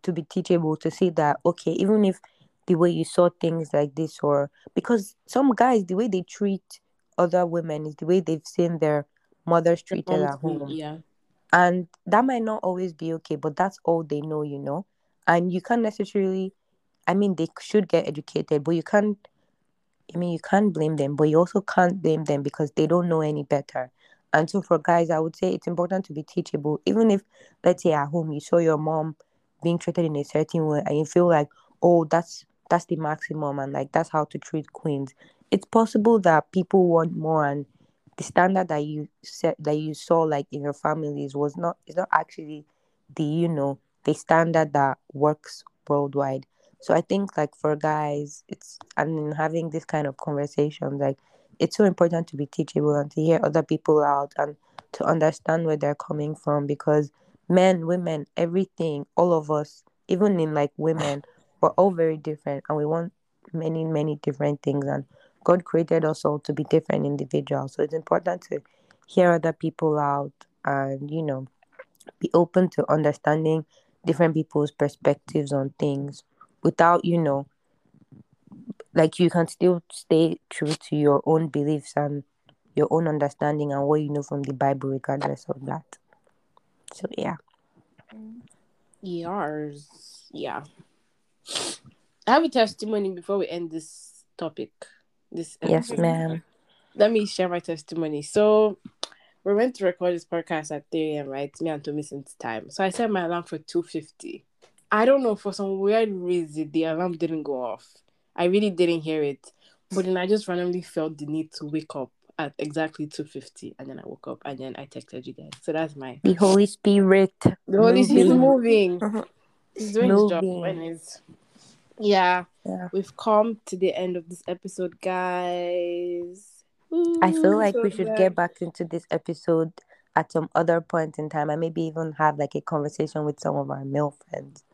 to be teachable to see that, okay, even if the way you saw things like this, or because some guys, the way they treat other women is the way they've seen their mothers treated at home Yeah. and that might not always be okay but that's all they know you know and you can't necessarily i mean they should get educated but you can't i mean you can't blame them but you also can't blame them because they don't know any better. And so for guys i would say it's important to be teachable. Even if let's say at home you saw your mom being treated in a certain way and you feel like oh that's that's the maximum and like that's how to treat queens. It's possible that people want more and the standard that you set that you saw like in your families was not is not actually the you know the standard that works worldwide so i think like for guys it's and in having this kind of conversation like it's so important to be teachable and to hear other people out and to understand where they're coming from because men women everything all of us even in like women we're all very different and we want many many different things and God created us all to be different individuals. So it's important to hear other people out and, you know, be open to understanding different people's perspectives on things without, you know, like you can still stay true to your own beliefs and your own understanding and what you know from the Bible, regardless of that. So, yeah. Yours. Yeah. I have a testimony before we end this topic. This Yes, ma'am. Let me share my testimony. So we went to record this podcast at 3 a.m. right? Me and Tommy since time. So I set my alarm for 2:50. I don't know for some weird reason the alarm didn't go off. I really didn't hear it, but then I just randomly felt the need to wake up at exactly 2:50, and then I woke up and then I texted you guys. So that's my The Holy Spirit. the Holy Spirit is moving. Uh-huh. He's doing his job. when he's... Yeah, Yeah. we've come to the end of this episode, guys. I feel like so we should glad. get back into this episode at some other point in time and maybe even have like a conversation with some of our male friends.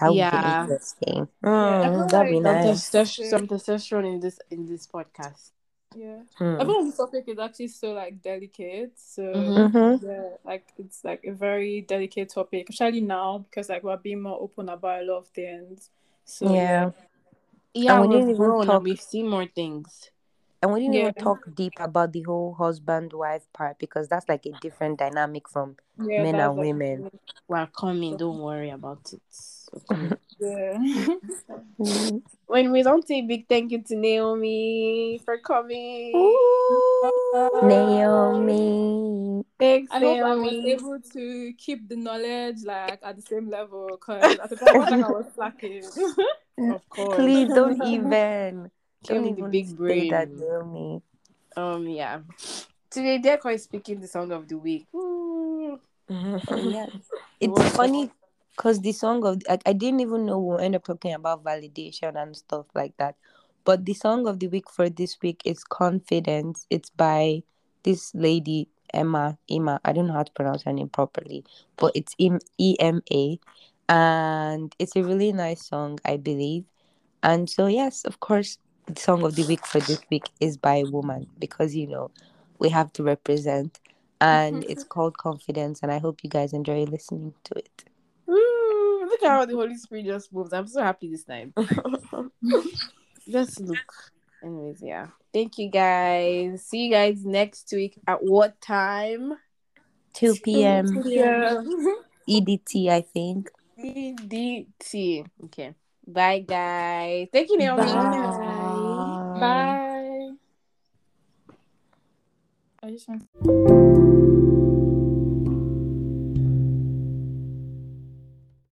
That would Yeah. be interesting. I Mm, feel that'd be like- some, nice. testosterone, some testosterone in this in this podcast. Yeah. Hmm. I feel like this topic is actually so like delicate. So Mhm. Mhm. yeah, like it's like a very delicate topic, especially now because like we're being more open about a lot of things. So Yeah. Yeah, we didn't we've grown talk- and we've seen more things. And we didn't even talk deep about the whole husband wife part because that's like a different dynamic from yeah, men that's and like- women. We're coming. Don't worry about it. Yeah. <laughs> <laughs> When we don't say big thank you to Naomi for coming. Naomi. Thanks, I hope I was able to keep the knowledge like at the same level because at the point I was like I was slacking. <laughs> Of course. Please don't even. Don't even big say that, brain. Naomi. Um, yeah. Today, Deco is speaking the song of the week. Oh, yes. It's funny because the song of like I didn't even know we'll end up talking about validation and stuff like that. But the song of the week for this week is Confidence. It's by this lady Emma Emma. I don't know how to pronounce her name properly, but it's E M A, and it's a really nice song, I believe. And so yes, of course, the song of the week for this week is by a woman because you know we have to represent and mm-hmm. it's called confidence and i hope you guys enjoy listening to it Ooh, look at how the Holy Spirit just moves. I'm so happy this time. <laughs> just look. Anyways, yeah. Thank you guys. See you guys next week at what time? 2 p.m yeah. <laughs> edt i think EDT. Okay. Bye, guys. Thank you, Naomi. Bye. I just want.